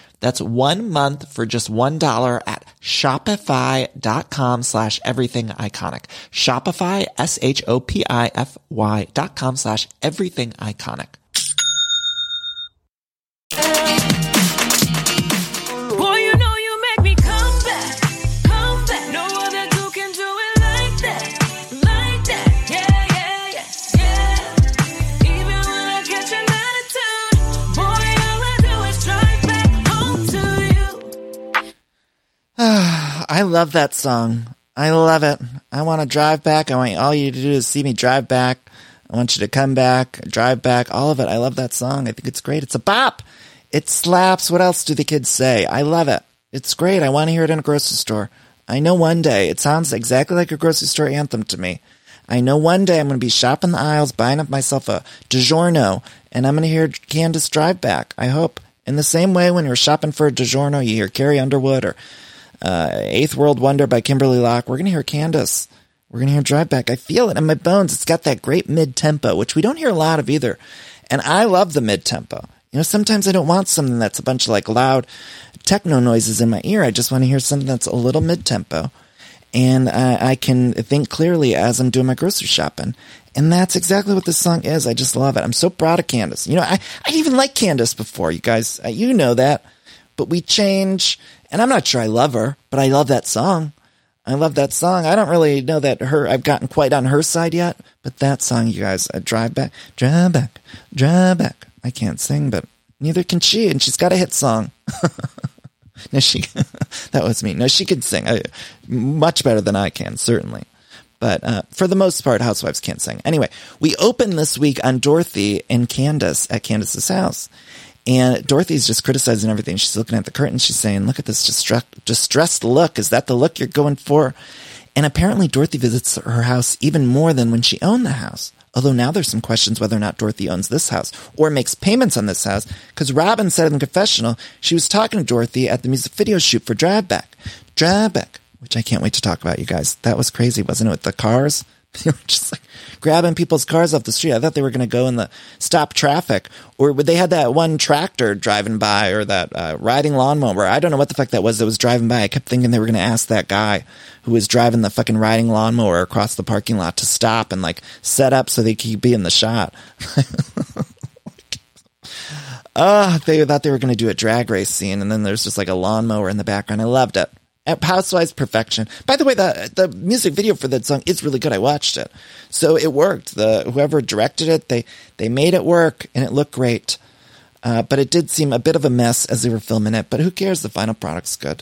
That's one month for just $1 at shopify.com slash everything iconic. Shopify, S-H-O-P-I-F-Y dot com slash everything iconic. I love that song. I love it. I want to drive back. I want all you to do is see me drive back. I want you to come back, drive back, all of it. I love that song. I think it's great. It's a bop. It slaps. What else do the kids say? I love it. It's great. I want to hear it in a grocery store. I know one day it sounds exactly like a grocery store anthem to me. I know one day I'm going to be shopping the aisles, buying up myself a DiGiorno, and I'm going to hear Candiace drive back. I hope. In the same way, when you're shopping for a DiGiorno, you hear Carrie Underwood or uh, Eighth World Wonder by Kimberly Locke. We're going to hear Candiace. We're going to hear Drive Back. I feel it in my bones. It's got that great mid tempo, which we don't hear a lot of either. And I love the mid tempo. You know, sometimes I don't want something that's a bunch of like loud techno noises in my ear. I just want to hear something that's a little mid tempo. And uh, I can think clearly as I'm doing my grocery shopping. And that's exactly what this song is. I just love it. I'm so proud of Candiace. You know, I, I even like Candiace before, you guys. Uh, you know that. But we change. And I'm not sure I love her, but I love that song. I love that song. I don't really know that her, I've gotten quite on her side yet, but that song, you guys, uh, drive back, drive back, drive back. I can't sing, but neither can she, and she's got a hit song. no, she, that was me. No, she could sing I, much better than I can, certainly. But uh, for the most part, housewives can't sing. Anyway, we open this week on Dorothy and Candiace at Candiace's house. And Dorothy's just criticizing everything. She's looking at the curtains. She's saying, look at this distress- distressed look. Is that the look you're going for? And apparently Dorothy visits her house even more than when she owned the house. Although now there's some questions whether or not Dorothy owns this house or makes payments on this house. Because Robin said in the confessional she was talking to Dorothy at the music video shoot for Drive Back. Drive Back, which I can't wait to talk about, you guys. That was crazy, wasn't it? With the cars? They were just like grabbing people's cars off the street. I thought they were going to go in the stop traffic, or they had that one tractor driving by, or that uh, riding lawnmower. I don't know what the fuck that was that was driving by. I kept thinking they were going to ask that guy who was driving the fucking riding lawnmower across the parking lot to stop and like set up so they could be in the shot. Ah, they thought they were going to do a drag race scene, and then there's just like a lawnmower in the background. I loved it. Housewives Perfection. By the way, the the music video for that song is really good. I watched it, so it worked. The whoever directed it, they they made it work, and it looked great. Uh, but it did seem a bit of a mess as they were filming it. But who cares? The final product's good.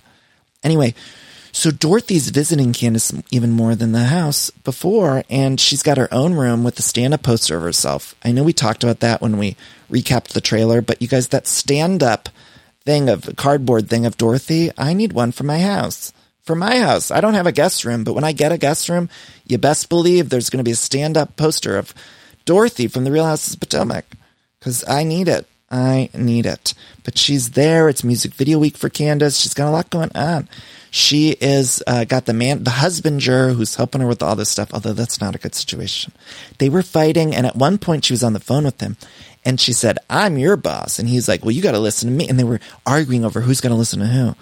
Anyway, so Dorothy's visiting Candiace even more than the house before, and she's got her own room with the stand-up poster of herself. I know we talked about that when we recapped the trailer, but you guys, that stand-up thing of cardboard thing of Dorothy, I need one for my house. For my house. I don't have a guest room, but when I get a guest room, you best believe there's going to be a stand up poster of Dorothy from the Real House of Potomac. Cause I need it. I need it. But she's there. It's music video week for Candiace. She's got a lot going on. She is uh, got the man, the husbander who's helping her with all this stuff. Although that's not a good situation. They were fighting, and at one point she was on the phone with him, And she said, I'm your boss. And he's like, well, you got to listen to me. And they were arguing over who's going to listen to who.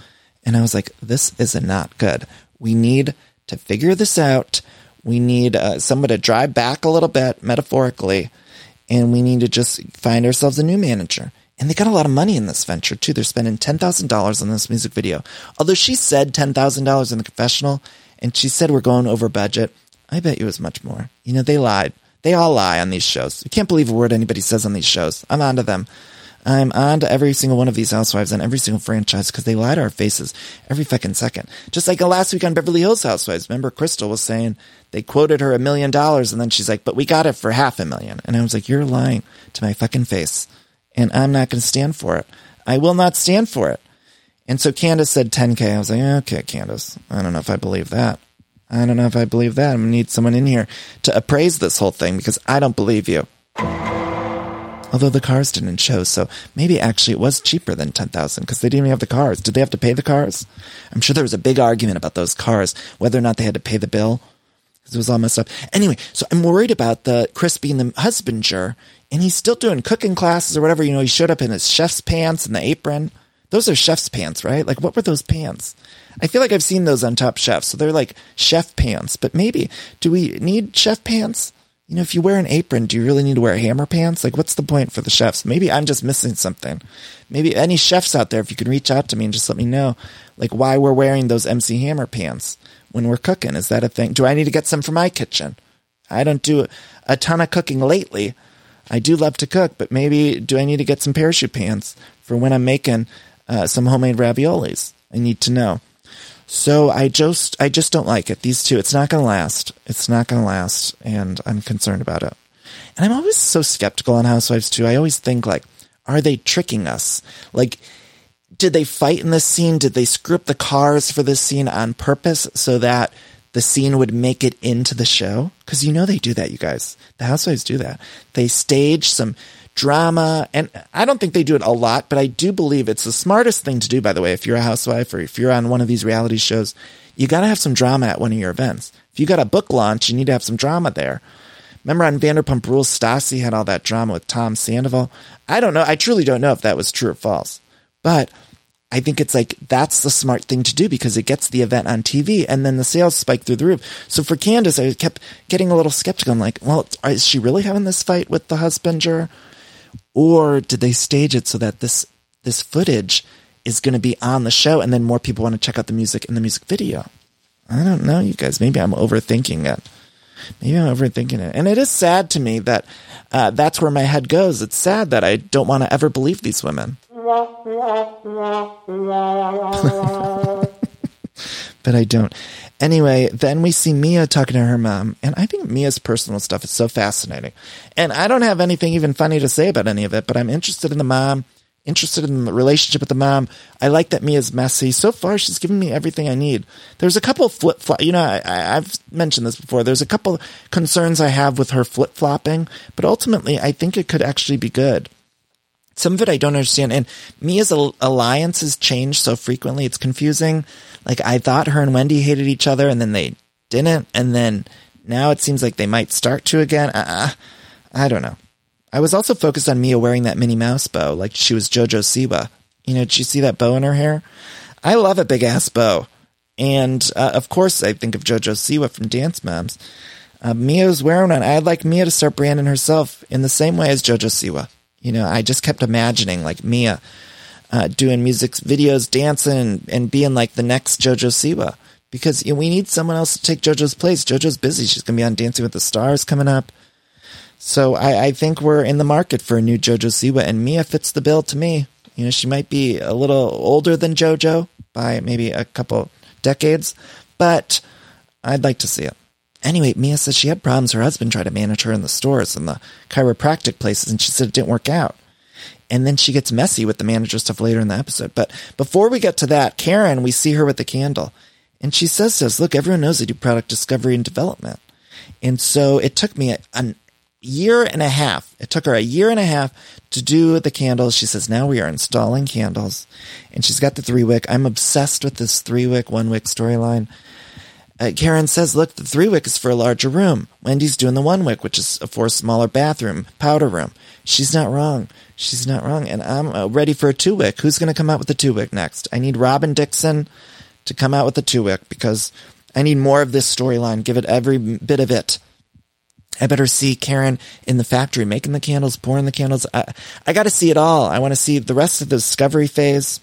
And I was like, this is not good. We need to figure this out. We need uh, someone to drive back a little bit, metaphorically, and we need to just find ourselves a new manager. And they got a lot of money in this venture too. They're spending ten thousand dollars on this music video. Although she said ten thousand dollars in the confessional, and she said we're going over budget. I bet you it was much more. You know, they lied. They all lie on these shows. You can't believe a word anybody says on these shows. I'm onto them. I'm on to every single one of these housewives and every single franchise because they lie to our faces every fucking second. Just like last week on Beverly Hills Housewives. Remember Crystal was saying they quoted her a million dollars and then she's like, but we got it for half a million. And I was like, you're lying to my fucking face. And I'm not going to stand for it. I will not stand for it. And so Candiace said 10K. I was like, okay, Candiace. I don't know if I believe that. I don't know if I believe that. I'm going to need someone in here to appraise this whole thing because I don't believe you. Although the cars didn't show, so maybe actually it was cheaper than 10,000 because they didn't even have the cars. Did they have to pay the cars? I'm sure there was a big argument about those cars, whether or not they had to pay the bill. It was all messed up. Anyway, so I'm worried about the Chris being the husbander, and he's still doing cooking classes or whatever. You know, he showed up in his chef's pants and the apron. Those are chef's pants, right? Like, what were those pants? I feel like I've seen those on Top Chef. So they're like chef pants, but maybe do we need chef pants? You know, if you wear an apron, do you really need to wear hammer pants? Like, what's the point for the chefs? Maybe I'm just missing something. Maybe any chefs out there, if you can reach out to me and just let me know, like, why we're wearing those MC Hammer pants when we're cooking. Is that a thing? Do I need to get some for my kitchen? I don't do a ton of cooking lately. I do love to cook, but maybe do I need to get some parachute pants for when I'm making uh, some homemade raviolis? I need to know. So I just I just don't like it. These two, it's not going to last. It's not going to last, and I'm concerned about it. And I'm always so skeptical on Housewives too. I always think like, are they tricking us? Like, did they fight in this scene? Did they screw up the cars for this scene on purpose so that the scene would make it into the show? Because you know they do that, you guys. The Housewives do that. They stage some drama, and I don't think they do it a lot, but I do believe it's the smartest thing to do. By the way, if you're a housewife or if you're on one of these reality shows, you got to have some drama at one of your events. If you got a book launch, you need to have some drama there. Remember on Vanderpump Rules, Stassi had all that drama with Tom Sandoval. I don't know. I truly don't know if that was true or false, but I think it's like that's the smart thing to do because it gets the event on TV and then the sales spike through the roof. So for Candiace, I kept getting a little skeptical. I'm like, well, is she really having this fight with the husbander? Or did they stage it so that this this footage is going to be on the show and then more people want to check out the music in the music video? I don't know, you guys. Maybe I'm overthinking it. Maybe I'm overthinking it. And it is sad to me that uh, that's where my head goes. It's sad that I don't want to ever believe these women. but I don't. Anyway, then we see Mia talking to her mom, and I think Mia's personal stuff is so fascinating. And I don't have anything even funny to say about any of it, but I'm interested in the mom, interested in the relationship with the mom. I like that Mia's messy. So far, she's given me everything I need. There's a couple flip flop. You know, I, I've mentioned this before. There's a couple concerns I have with her flip flopping, but ultimately, I think it could actually be good some of it I don't understand. And Mia's al- alliances change so frequently, it's confusing. Like I thought her and Wendy hated each other, and then they didn't, and then now it seems like they might start to again. Uh, I don't know. I was also focused on Mia wearing that Minnie Mouse bow, like she was JoJo Siwa. You know, did you see that bow in her hair? I love a big ass bow, and uh, of course, I think of JoJo Siwa from Dance Moms. Uh, Mia's wearing one. I'd like Mia to start branding herself in the same way as JoJo Siwa. You know, I just kept imagining like Mia uh, doing music videos, dancing, and, and, being like the next JoJo Siwa. Because you know, we need someone else to take JoJo's place. JoJo's busy. She's going to be on Dancing with the Stars coming up. So I, I, think we're in the market for a new JoJo Siwa, and Mia fits the bill to me. You know, she might be a little older than JoJo by maybe a couple decades, but I'd like to see it. Anyway, Mia says she had problems. Her husband tried to manage her in the stores and the chiropractic places, and she said it didn't work out. And then she gets messy with the manager stuff later in the episode. But before we get to that, Karen, we see her with the candle. And she says to us, look, everyone knows I do product discovery and development. And so it took me a, a year and a half. It took her a year and a half to do the candles. She says, now we are installing candles. And she's got the three wick. I'm obsessed with this three wick, one wick storyline. Uh, Karen says, look, the three wick is for a larger room. Wendy's doing the one wick, which is for a smaller bathroom, powder room. She's not wrong. She's not wrong. And I'm uh, ready for a two wick. Who's going to come out with the two wick next? I need Robin Dixon to come out with the two wick because I need more of this storyline. Give it every bit of it. I better see Karen in the factory making the candles, pouring the candles. I, I got to see it all. I want to see the rest of the discovery phase.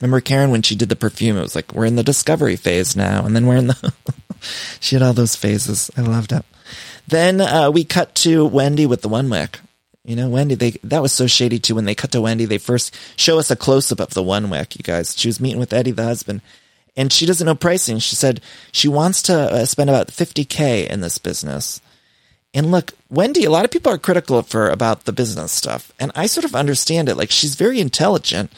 Remember Karen when she did the perfume? It was like, we're in the discovery phase now. And then we're in the, she had all those phases. I loved it. Then, uh, we cut to Wendy with the one wick. You know, Wendy, they, that was so shady too. When they cut to Wendy, they first show us a close up of the one wick, you guys. She was meeting with Eddie, the husband, and she doesn't know pricing. She said she wants to uh, spend about 50K in this business. And look, Wendy, a lot of people are critical of her about the business stuff. And I sort of understand it. Like, she's very intelligent,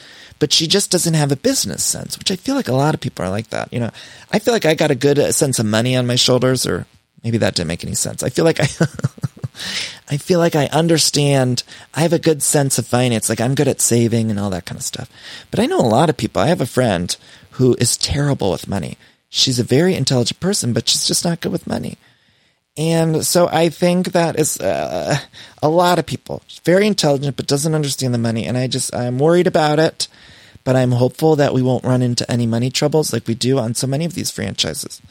but she just doesn't have a business sense, which I feel like a lot of people are like that. You know, I feel like I got a good uh, sense of money on my shoulders, or maybe that didn't make any sense. I feel like I. I feel like I understand. I have a good sense of finance. Like I'm good at saving and all that kind of stuff. But I know a lot of people. I have a friend who is terrible with money. She's a very intelligent person, but she's just not good with money. And so I think that is uh, a lot of people very intelligent, but doesn't understand the money. And I just, I'm worried about it, but I'm hopeful that we won't run into any money troubles like we do on so many of these franchises.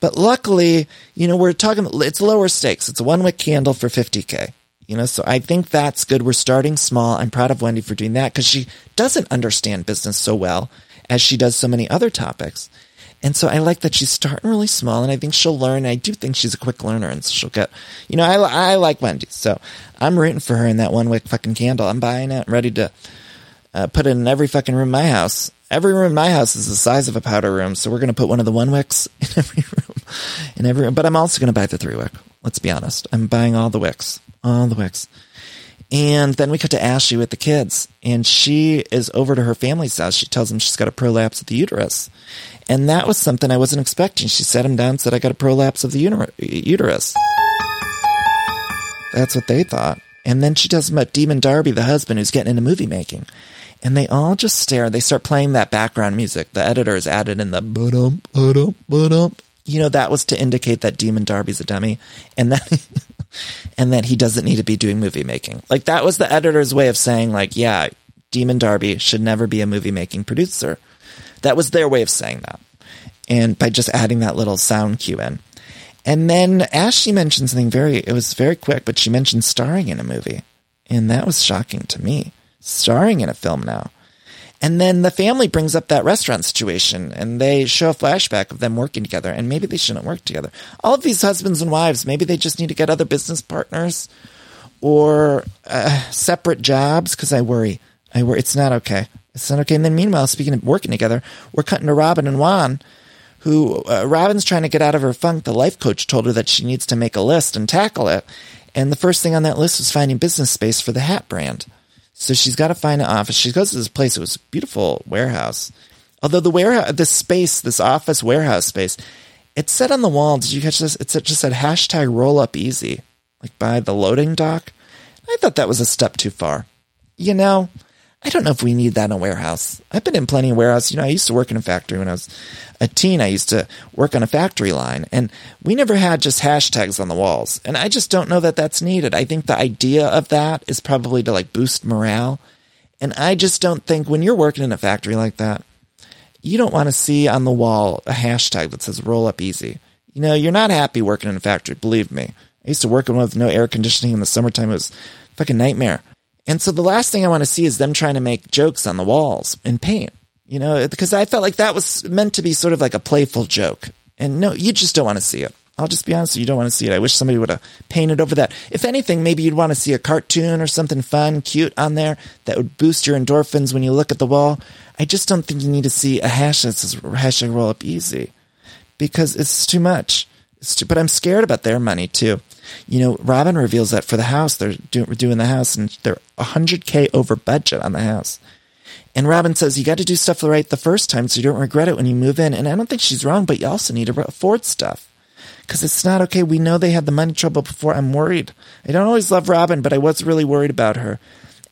But luckily, you know, we're talking, it's lower stakes. It's a one wick candle for 50K. You know, so I think that's good. We're starting small. I'm proud of Wendy for doing that because she doesn't understand business so well as she does so many other topics. And so I like that she's starting really small, and I think she'll learn. I do think she's a quick learner, and so she'll get, you know, I, I like Wendy, so I'm rooting for her in that one wick fucking candle. I'm buying it, I'm ready to uh, put it in every fucking room in my house. Every room in my house is the size of a powder room, so we're gonna put one of the one wicks in every room, in every room. But I'm also gonna buy the three wick. Let's be honest, I'm buying all the wicks, all the wicks. And then we cut to Ashley with the kids, and she is over to her family's house. She tells them she's got a prolapse of the uterus. And that was something I wasn't expecting. She sat him down said, I got a prolapse of the uterus. That's what they thought. And then she tells him about Demon Darby, the husband who's getting into movie making. And they all just stare. They start playing that background music. The editor editors added in the ba-dum, ba-dum, ba-dum. You know, that was to indicate that Demon Darby's a dummy and that, and that he doesn't need to be doing movie making. Like that was the editor's way of saying like, yeah, Demon Darby should never be a movie making producer. That was their way of saying that. And by just adding that little sound cue in. And then Ashley mentioned something very, it was very quick, but she mentioned starring in a movie. And that was shocking to me. Starring in a film now. And then the family brings up that restaurant situation and they show a flashback of them working together and maybe they shouldn't work together. All of these husbands and wives, maybe they just need to get other business partners or uh, separate jobs because I worry. I worry. It's not okay. It's not okay. And then meanwhile, speaking of working together, we're cutting to Robin and Juan who uh, Robin's trying to get out of her funk. The life coach told her that she needs to make a list and tackle it. And the first thing on that list was finding business space for the hat brand. So she's got to find an office. She goes to this place. It was a beautiful warehouse. Although the warehouse, this space, this office warehouse space, it said on the wall, did you catch this? It said, just said hashtag roll up easy, like by the loading dock. I thought that was a step too far. You know, I don't know if we need that in a warehouse. I've been in plenty of warehouses. You know, I used to work in a factory when I was a teen. I used to work on a factory line and we never had just hashtags on the walls. And I just don't know that that's needed. I think the idea of that is probably to like boost morale. And I just don't think when you're working in a factory like that, you don't want to see on the wall a hashtag that says roll up easy. You know, you're not happy working in a factory. Believe me. I used to work in one with no air conditioning in the summertime. It was fucking nightmare. And so the last thing I want to see is them trying to make jokes on the walls in paint, you know, because I felt like that was meant to be sort of like a playful joke. And no, you just don't want to see it. I'll just be honest, you don't want to see it. I wish somebody would have painted over that. If anything, maybe you'd want to see a cartoon or something fun, cute on there that would boost your endorphins when you look at the wall. I just don't think you need to see a hash that says hashtag roll up easy because it's too much. It's too, but I'm scared about their money too. You know, Robin reveals that for the house, they're do, doing the house and they're 100K over budget on the house. And Robin says, you got to do stuff right the first time so you don't regret it when you move in. And I don't think she's wrong, but you also need to afford stuff. Because it's not okay. We know they had the money trouble before. I'm worried. I don't always love Robin, but I was really worried about her.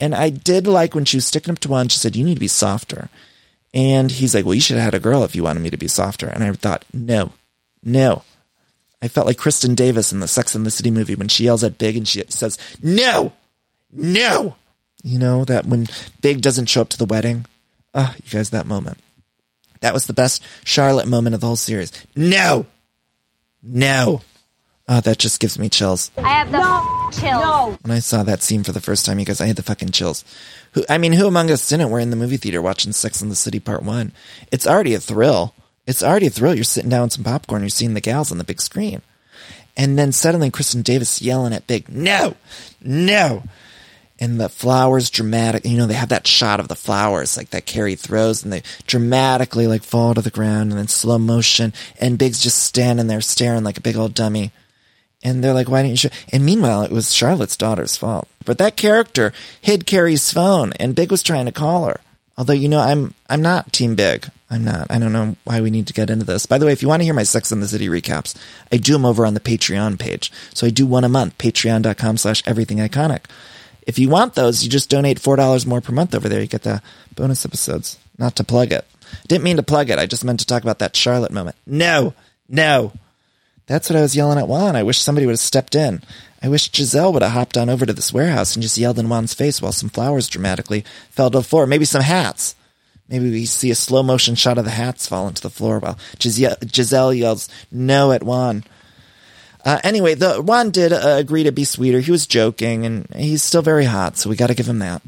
And I did like when she was sticking up to one, she said, You need to be softer. And he's like, Well, you should have had a girl if you wanted me to be softer. And I thought, No, No. I felt like Kristin Davis in the Sex and the City movie when she yells at Big and she says, No! No! You know, that when Big doesn't show up to the wedding. Ah, you guys, that moment. That was the best Charlotte moment of the whole series. No! No! Oh, that just gives me chills. I have the chills. No. When I saw that scene for the first time, you guys, I had the fucking chills. Who, I mean, who among us didn't? We're in the movie theater watching Sex and the City Part 1. It's already a thrill. It's already a thrill. You're sitting down with some popcorn, you're seeing the gals on the big screen. And then suddenly Kristin Davis yelling at Big, no, no. And the flowers dramatic, you know, they have that shot of the flowers like that Carrie throws and they dramatically like fall to the ground and then slow motion and Big's just standing there staring like a big old dummy. And they're like, why didn't you show? And meanwhile, it was Charlotte's daughter's fault. But that character hid Carrie's phone and Big was trying to call her. Although, you know, I'm, I'm not team Big. I'm not. I don't know why we need to get into this. By the way, if you want to hear my Sex and the City recaps, I do them over on the Patreon page. So I do one a month, patreon.com slash everything iconic. If you want those, you just donate $4 more per month over there. You get the bonus episodes. Not to plug it. Didn't mean to plug it. I just meant to talk about that Charlotte moment. No, no. That's what I was yelling at Juan. I wish somebody would have stepped in. I wish Gizelle would have hopped on over to this warehouse and just yelled in Juan's face while some flowers dramatically fell to the floor. Maybe some hats. Maybe we see a slow motion shot of the hats falling to the floor while Gizelle, Gizelle yells no at Juan. Uh, anyway, the Juan did uh, agree to be sweeter. He was joking, and he's still very hot, so we got to give him that.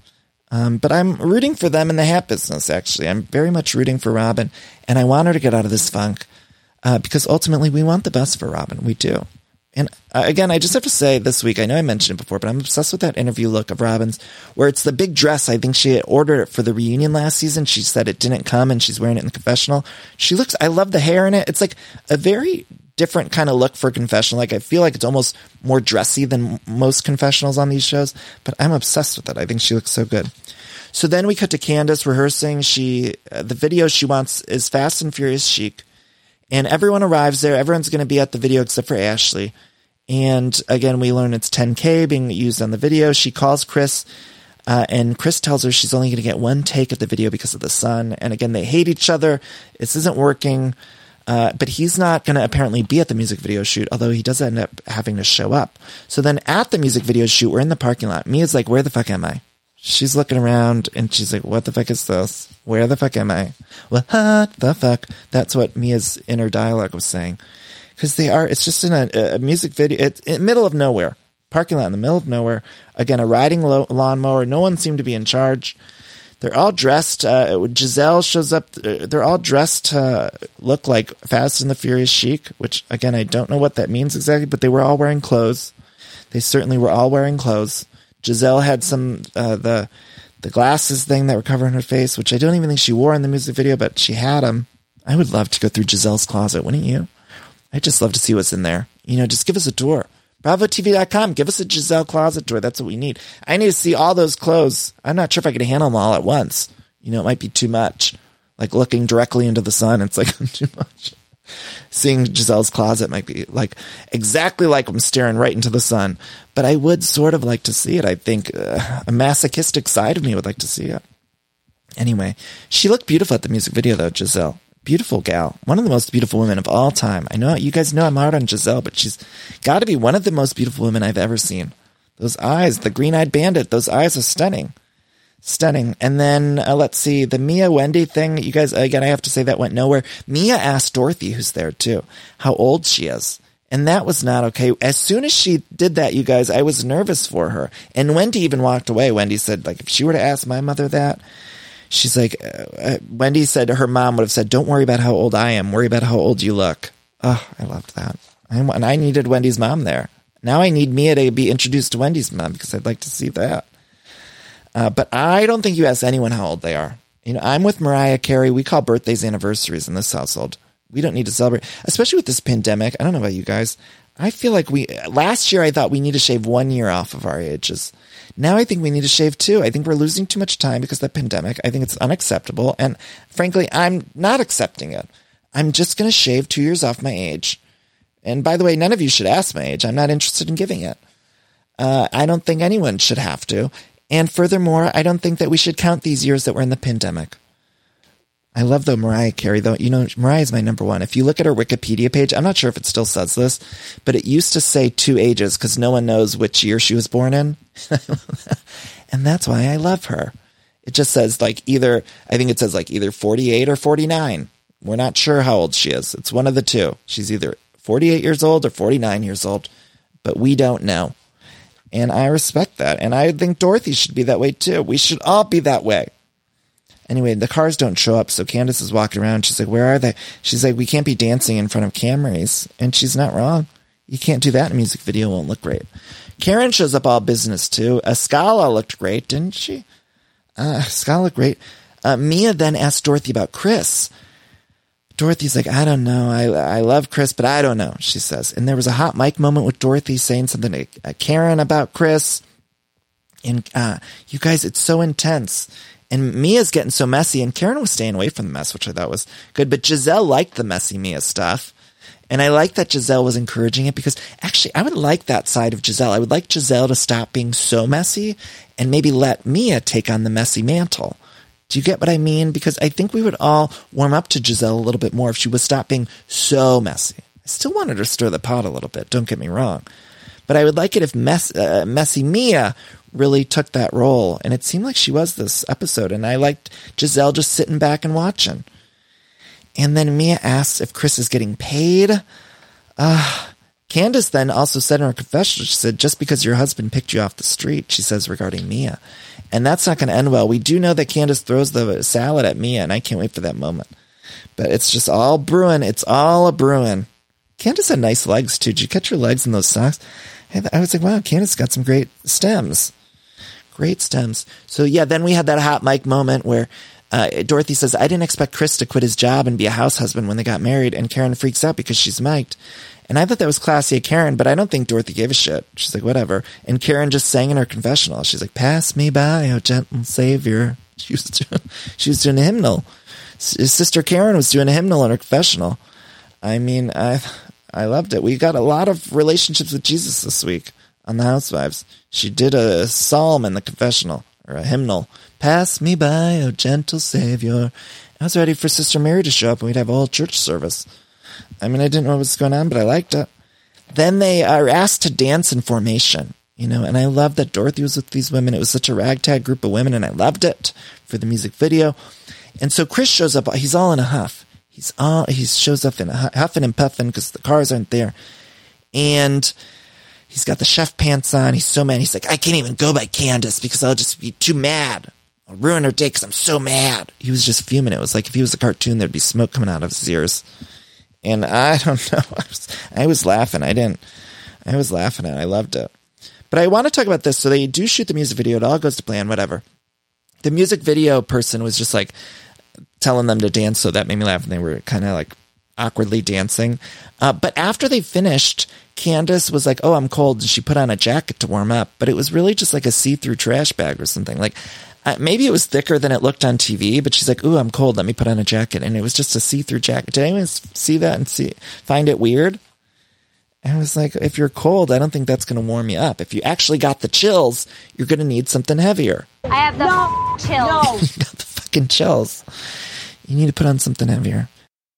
Um, but I'm rooting for them in the hat business. Actually, I'm very much rooting for Robin, and I want her to get out of this funk uh, because ultimately we want the best for Robin. We do. And uh, again, I just have to say this week, I know I mentioned it before, but I'm obsessed with that interview look of Robin's where it's the big dress. I think she ordered it for the reunion last season. She said it didn't come and she's wearing it in the confessional. She looks, I love the hair in it. It's like a very different kind of look for confessional. Like I feel like it's almost more dressy than most confessionals on these shows, but I'm obsessed with it. I think she looks so good. So then we cut to Candiace rehearsing. She, uh, the video she wants is Fast and Furious Chic. And everyone arrives there. Everyone's going to be at the video except for Ashley. And again, we learn it's 10K being used on the video. She calls Chris, uh, and Chris tells her she's only going to get one take of the video because of the sun. And again, they hate each other. This isn't working. Uh, but he's not going to apparently be at the music video shoot, although he does end up having to show up. So then at the music video shoot, we're in the parking lot. Mia's like, where the fuck am I? She's looking around and she's like, what the fuck is this? Where the fuck am I? What the fuck? That's what Mia's inner dialogue was saying. Because they are, it's just in a, a music video, it's in middle of nowhere. Parking lot in the middle of nowhere. Again, a riding lo- lawnmower. No one seemed to be in charge. They're all dressed. Uh, Gizelle shows up. uh, They're all dressed to look like Fast and the Furious chic, which again, I don't know what that means exactly, but they were all wearing clothes. They certainly were all wearing clothes. Gizelle had some, uh, the, the glasses thing that were covering her face, which I don't even think she wore in the music video, but she had them. I would love to go through Gizelle's closet, wouldn't you? I'd just love to see what's in there. You know, just give us a tour. BravoTV.com. Give us a Gizelle closet tour. That's what we need. I need to see all those clothes. I'm not sure if I could handle them all at once. You know, it might be too much. Like looking directly into the sun, it's like too much. Seeing Gizelle's closet might be like exactly like I'm staring right into the sun. But I would sort of like to see it. I think uh, a masochistic side of me would like to see it. Anyway, she looked beautiful at the music video though, Gizelle. Beautiful gal. One of the most beautiful women of all time. I know you guys know I'm hard on Gizelle, but she's got to be one of the most beautiful women I've ever seen. Those eyes, the green eyed bandit, those eyes are stunning. Stunning. And then uh, let's see, the Mia Wendy thing, you guys, again, I have to say that went nowhere. Mia asked Dorothy, who's there too, how old she is. And that was not okay. As soon as she did that, you guys, I was nervous for her. And Wendy even walked away. Wendy said, like, if she were to ask my mother that, she's like, uh, uh, Wendy said her mom would have said, don't worry about how old I am. Worry about how old you look. Oh, I loved that. And I needed Wendy's mom there. Now I need Mia to be introduced to Wendy's mom because I'd like to see that. Uh, but I don't think you ask anyone how old they are. You know, I'm with Mariah Carey. We call birthdays anniversaries in this household. We don't need to celebrate, especially with this pandemic. I don't know about you guys. I feel like we, last year I thought we need to shave one year off of our ages. Now I think we need to shave two. I think we're losing too much time because of the pandemic. I think it's unacceptable. And frankly, I'm not accepting it. I'm just going to shave two years off my age. And by the way, none of you should ask my age. I'm not interested in giving it. Uh, I don't think anyone should have to. And furthermore, I don't think that we should count these years that we're in the pandemic. I love though Mariah Carey though. You know, Mariah's my number one. If you look at her Wikipedia page, I'm not sure if it still says this, but it used to say two ages because no one knows which year she was born in. and that's why I love her. It just says like either, I think it says like either 48 or 49. We're not sure how old she is. It's one of the two. She's either 48 years old or 49 years old, but we don't know. And I respect that. And I think Dorothy should be that way too. We should all be that way. Anyway, the cars don't show up, so Candiace is walking around. She's like, "Where are they?" She's like, "We can't be dancing in front of Camrys," and she's not wrong. You can't do that in a music video; it won't look great. Karen shows up all business too. Escala looked great, didn't she? Uh, Escala looked great. Uh, Mia then asked Dorothy about Chris. Dorothy's like, I don't know. I I love Chris, but I don't know. She says, and there was a hot mic moment with Dorothy saying something to uh, Karen about Chris. And uh, you guys, it's so intense. And Mia's getting so messy, and Karen was staying away from the mess, which I thought was good. But Gizelle liked the messy Mia stuff. And I like that Gizelle was encouraging it because actually I would like that side of Gizelle. I would like Gizelle to stop being so messy and maybe let Mia take on the messy mantle. Do you get what I mean? Because I think we would all warm up to Gizelle a little bit more if she would stop being so messy. I still wanted her to stir the pot a little bit. Don't get me wrong. But I would like it if mess, uh, messy Mia really took that role. And it seemed like she was this episode. And I liked Gizelle just sitting back and watching. And then Mia asks if Chris is getting paid. Uh, Candiace then also said in her confession, she said, just because your husband picked you off the street, she says regarding Mia. And that's not going to end well. We do know that Candiace throws the salad at Mia, and I can't wait for that moment. But it's just all brewing. It's all a brewing. Candiace had nice legs too. Did you catch her legs in those socks? I was like, wow, Candiace got some great stems. Great stems. So yeah, then we had that hot mic moment where uh, Dorothy says, I didn't expect Chris to quit his job and be a house husband when they got married. And Karen freaks out because she's mic'd. And I thought that was classy of Karen, but I don't think Dorothy gave a shit. She's like, whatever. And Karen just sang in her confessional. She's like, pass me by, oh gentle savior. She was doing, she was doing a hymnal. His sister Karen was doing a hymnal in her confessional. I mean, I, I loved it. We got a lot of relationships with Jesus this week on the Housewives. She did a psalm in the confessional or a hymnal. Pass me by, oh gentle Savior. I was ready for Sister Mary to show up and we'd have a whole church service. I mean, I didn't know what was going on, but I liked it. Then they are asked to dance in formation, you know, and I love that Dorothy was with these women. It was such a ragtag group of women, and I loved it for the music video. And so Chris shows up. He's all in a huff. He's all he shows up in a huffing and puffing because the cars aren't there, and he's got the chef pants on. He's so mad. He's like, I can't even go by Candiace because I'll just be too mad. I'll ruin her day because I'm so mad. He was just fuming. It was like if he was a cartoon, there'd be smoke coming out of his ears. And I don't know. I was, I was laughing. I didn't. I was laughing at. I loved it. But I want to talk about this. So they do shoot the music video. It all goes to plan. Whatever. The music video person was just like telling them to dance, so that made me laugh. And they were kind of like awkwardly dancing. Uh, but after they finished, Candiace was like, "Oh, I'm cold," and she put on a jacket to warm up. But it was really just like a see-through trash bag or something. Like uh, maybe it was thicker than it looked on TV. But she's like, "Ooh, I'm cold. Let me put on a jacket," and it was just a see-through jacket. Did anyone see that and see find it weird? And I was like, if you're cold, I don't think that's going to warm you up. If you actually got the chills, you're going to need something heavier. I have the chills. got the fucking chills. You need to put on something heavier.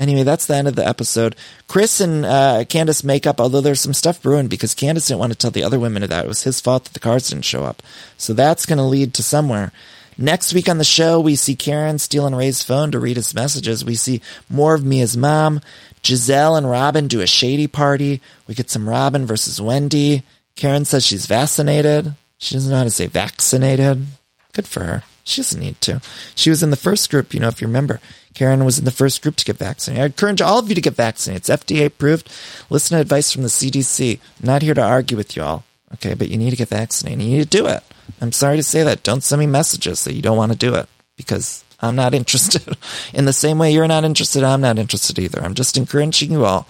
Anyway, that's the end of the episode. Chris and uh, Candiace make up, although there's some stuff brewing because Candiace didn't want to tell the other women of that it was his fault that the cards didn't show up. So that's going to lead to somewhere. Next week on the show, we see Karen stealing Ray's phone to read his messages. We see more of Mia's mom. Gizelle and Robyn do a shady party. We get some Robyn versus Wendy. Karen says she's vaccinated. She doesn't know how to say vaccinated. Good for her. She doesn't need to. She was in the first group, you know, if you remember. Karen was in the first group to get vaccinated. I encourage all of you to get vaccinated. It's FDA approved. Listen to advice from the CDC. I'm not here to argue with you all. Okay, but you need to get vaccinated. You need to do it. I'm sorry to say that. Don't send me messages that you don't want to do it because I'm not interested. In the same way you're not interested, I'm not interested either. I'm just encouraging you all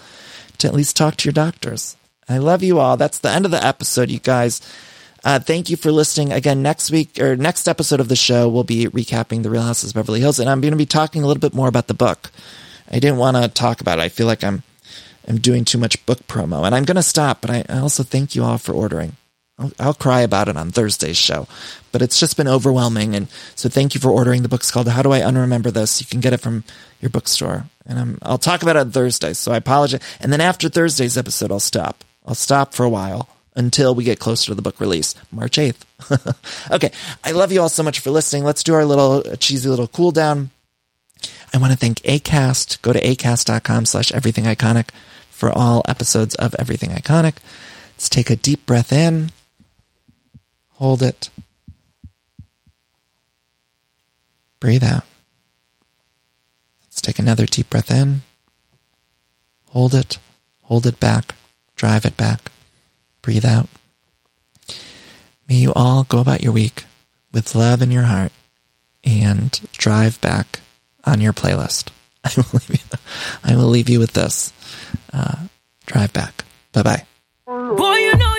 to at least talk to your doctors. I love you all. That's the end of the episode, you guys. Uh, thank you for listening. Again, next week or next episode of the show, we'll be recapping The Real Houses of Beverly Hills, and I'm going to be talking a little bit more about the book. I didn't want to talk about it. I feel like I'm I'm doing too much book promo, and I'm going to stop. But I, I also thank you all for ordering. I'll, I'll cry about it on Thursday's show, but it's just been overwhelming, and so thank you for ordering. The book's called "How Do I Unremember This." You can get it from your bookstore, and I'm, I'll talk about it on Thursday. So I apologize, and then after Thursday's episode, I'll stop. I'll stop for a while until we get closer to the book release, March 8th. okay. I love you all so much for listening. Let's do our little uh, cheesy little cool down. I want to thank ACAST. Go to acast.com slash everything iconic for all episodes of Everything Iconic. Let's take a deep breath in. Hold it. Breathe out. Let's take another deep breath in. Hold it. Hold it back. Drive it back. Breathe out. May you all go about your week with love in your heart and drive back on your playlist. I will leave you, I will leave you with this. Uh, drive back. Bye bye. Boy, you know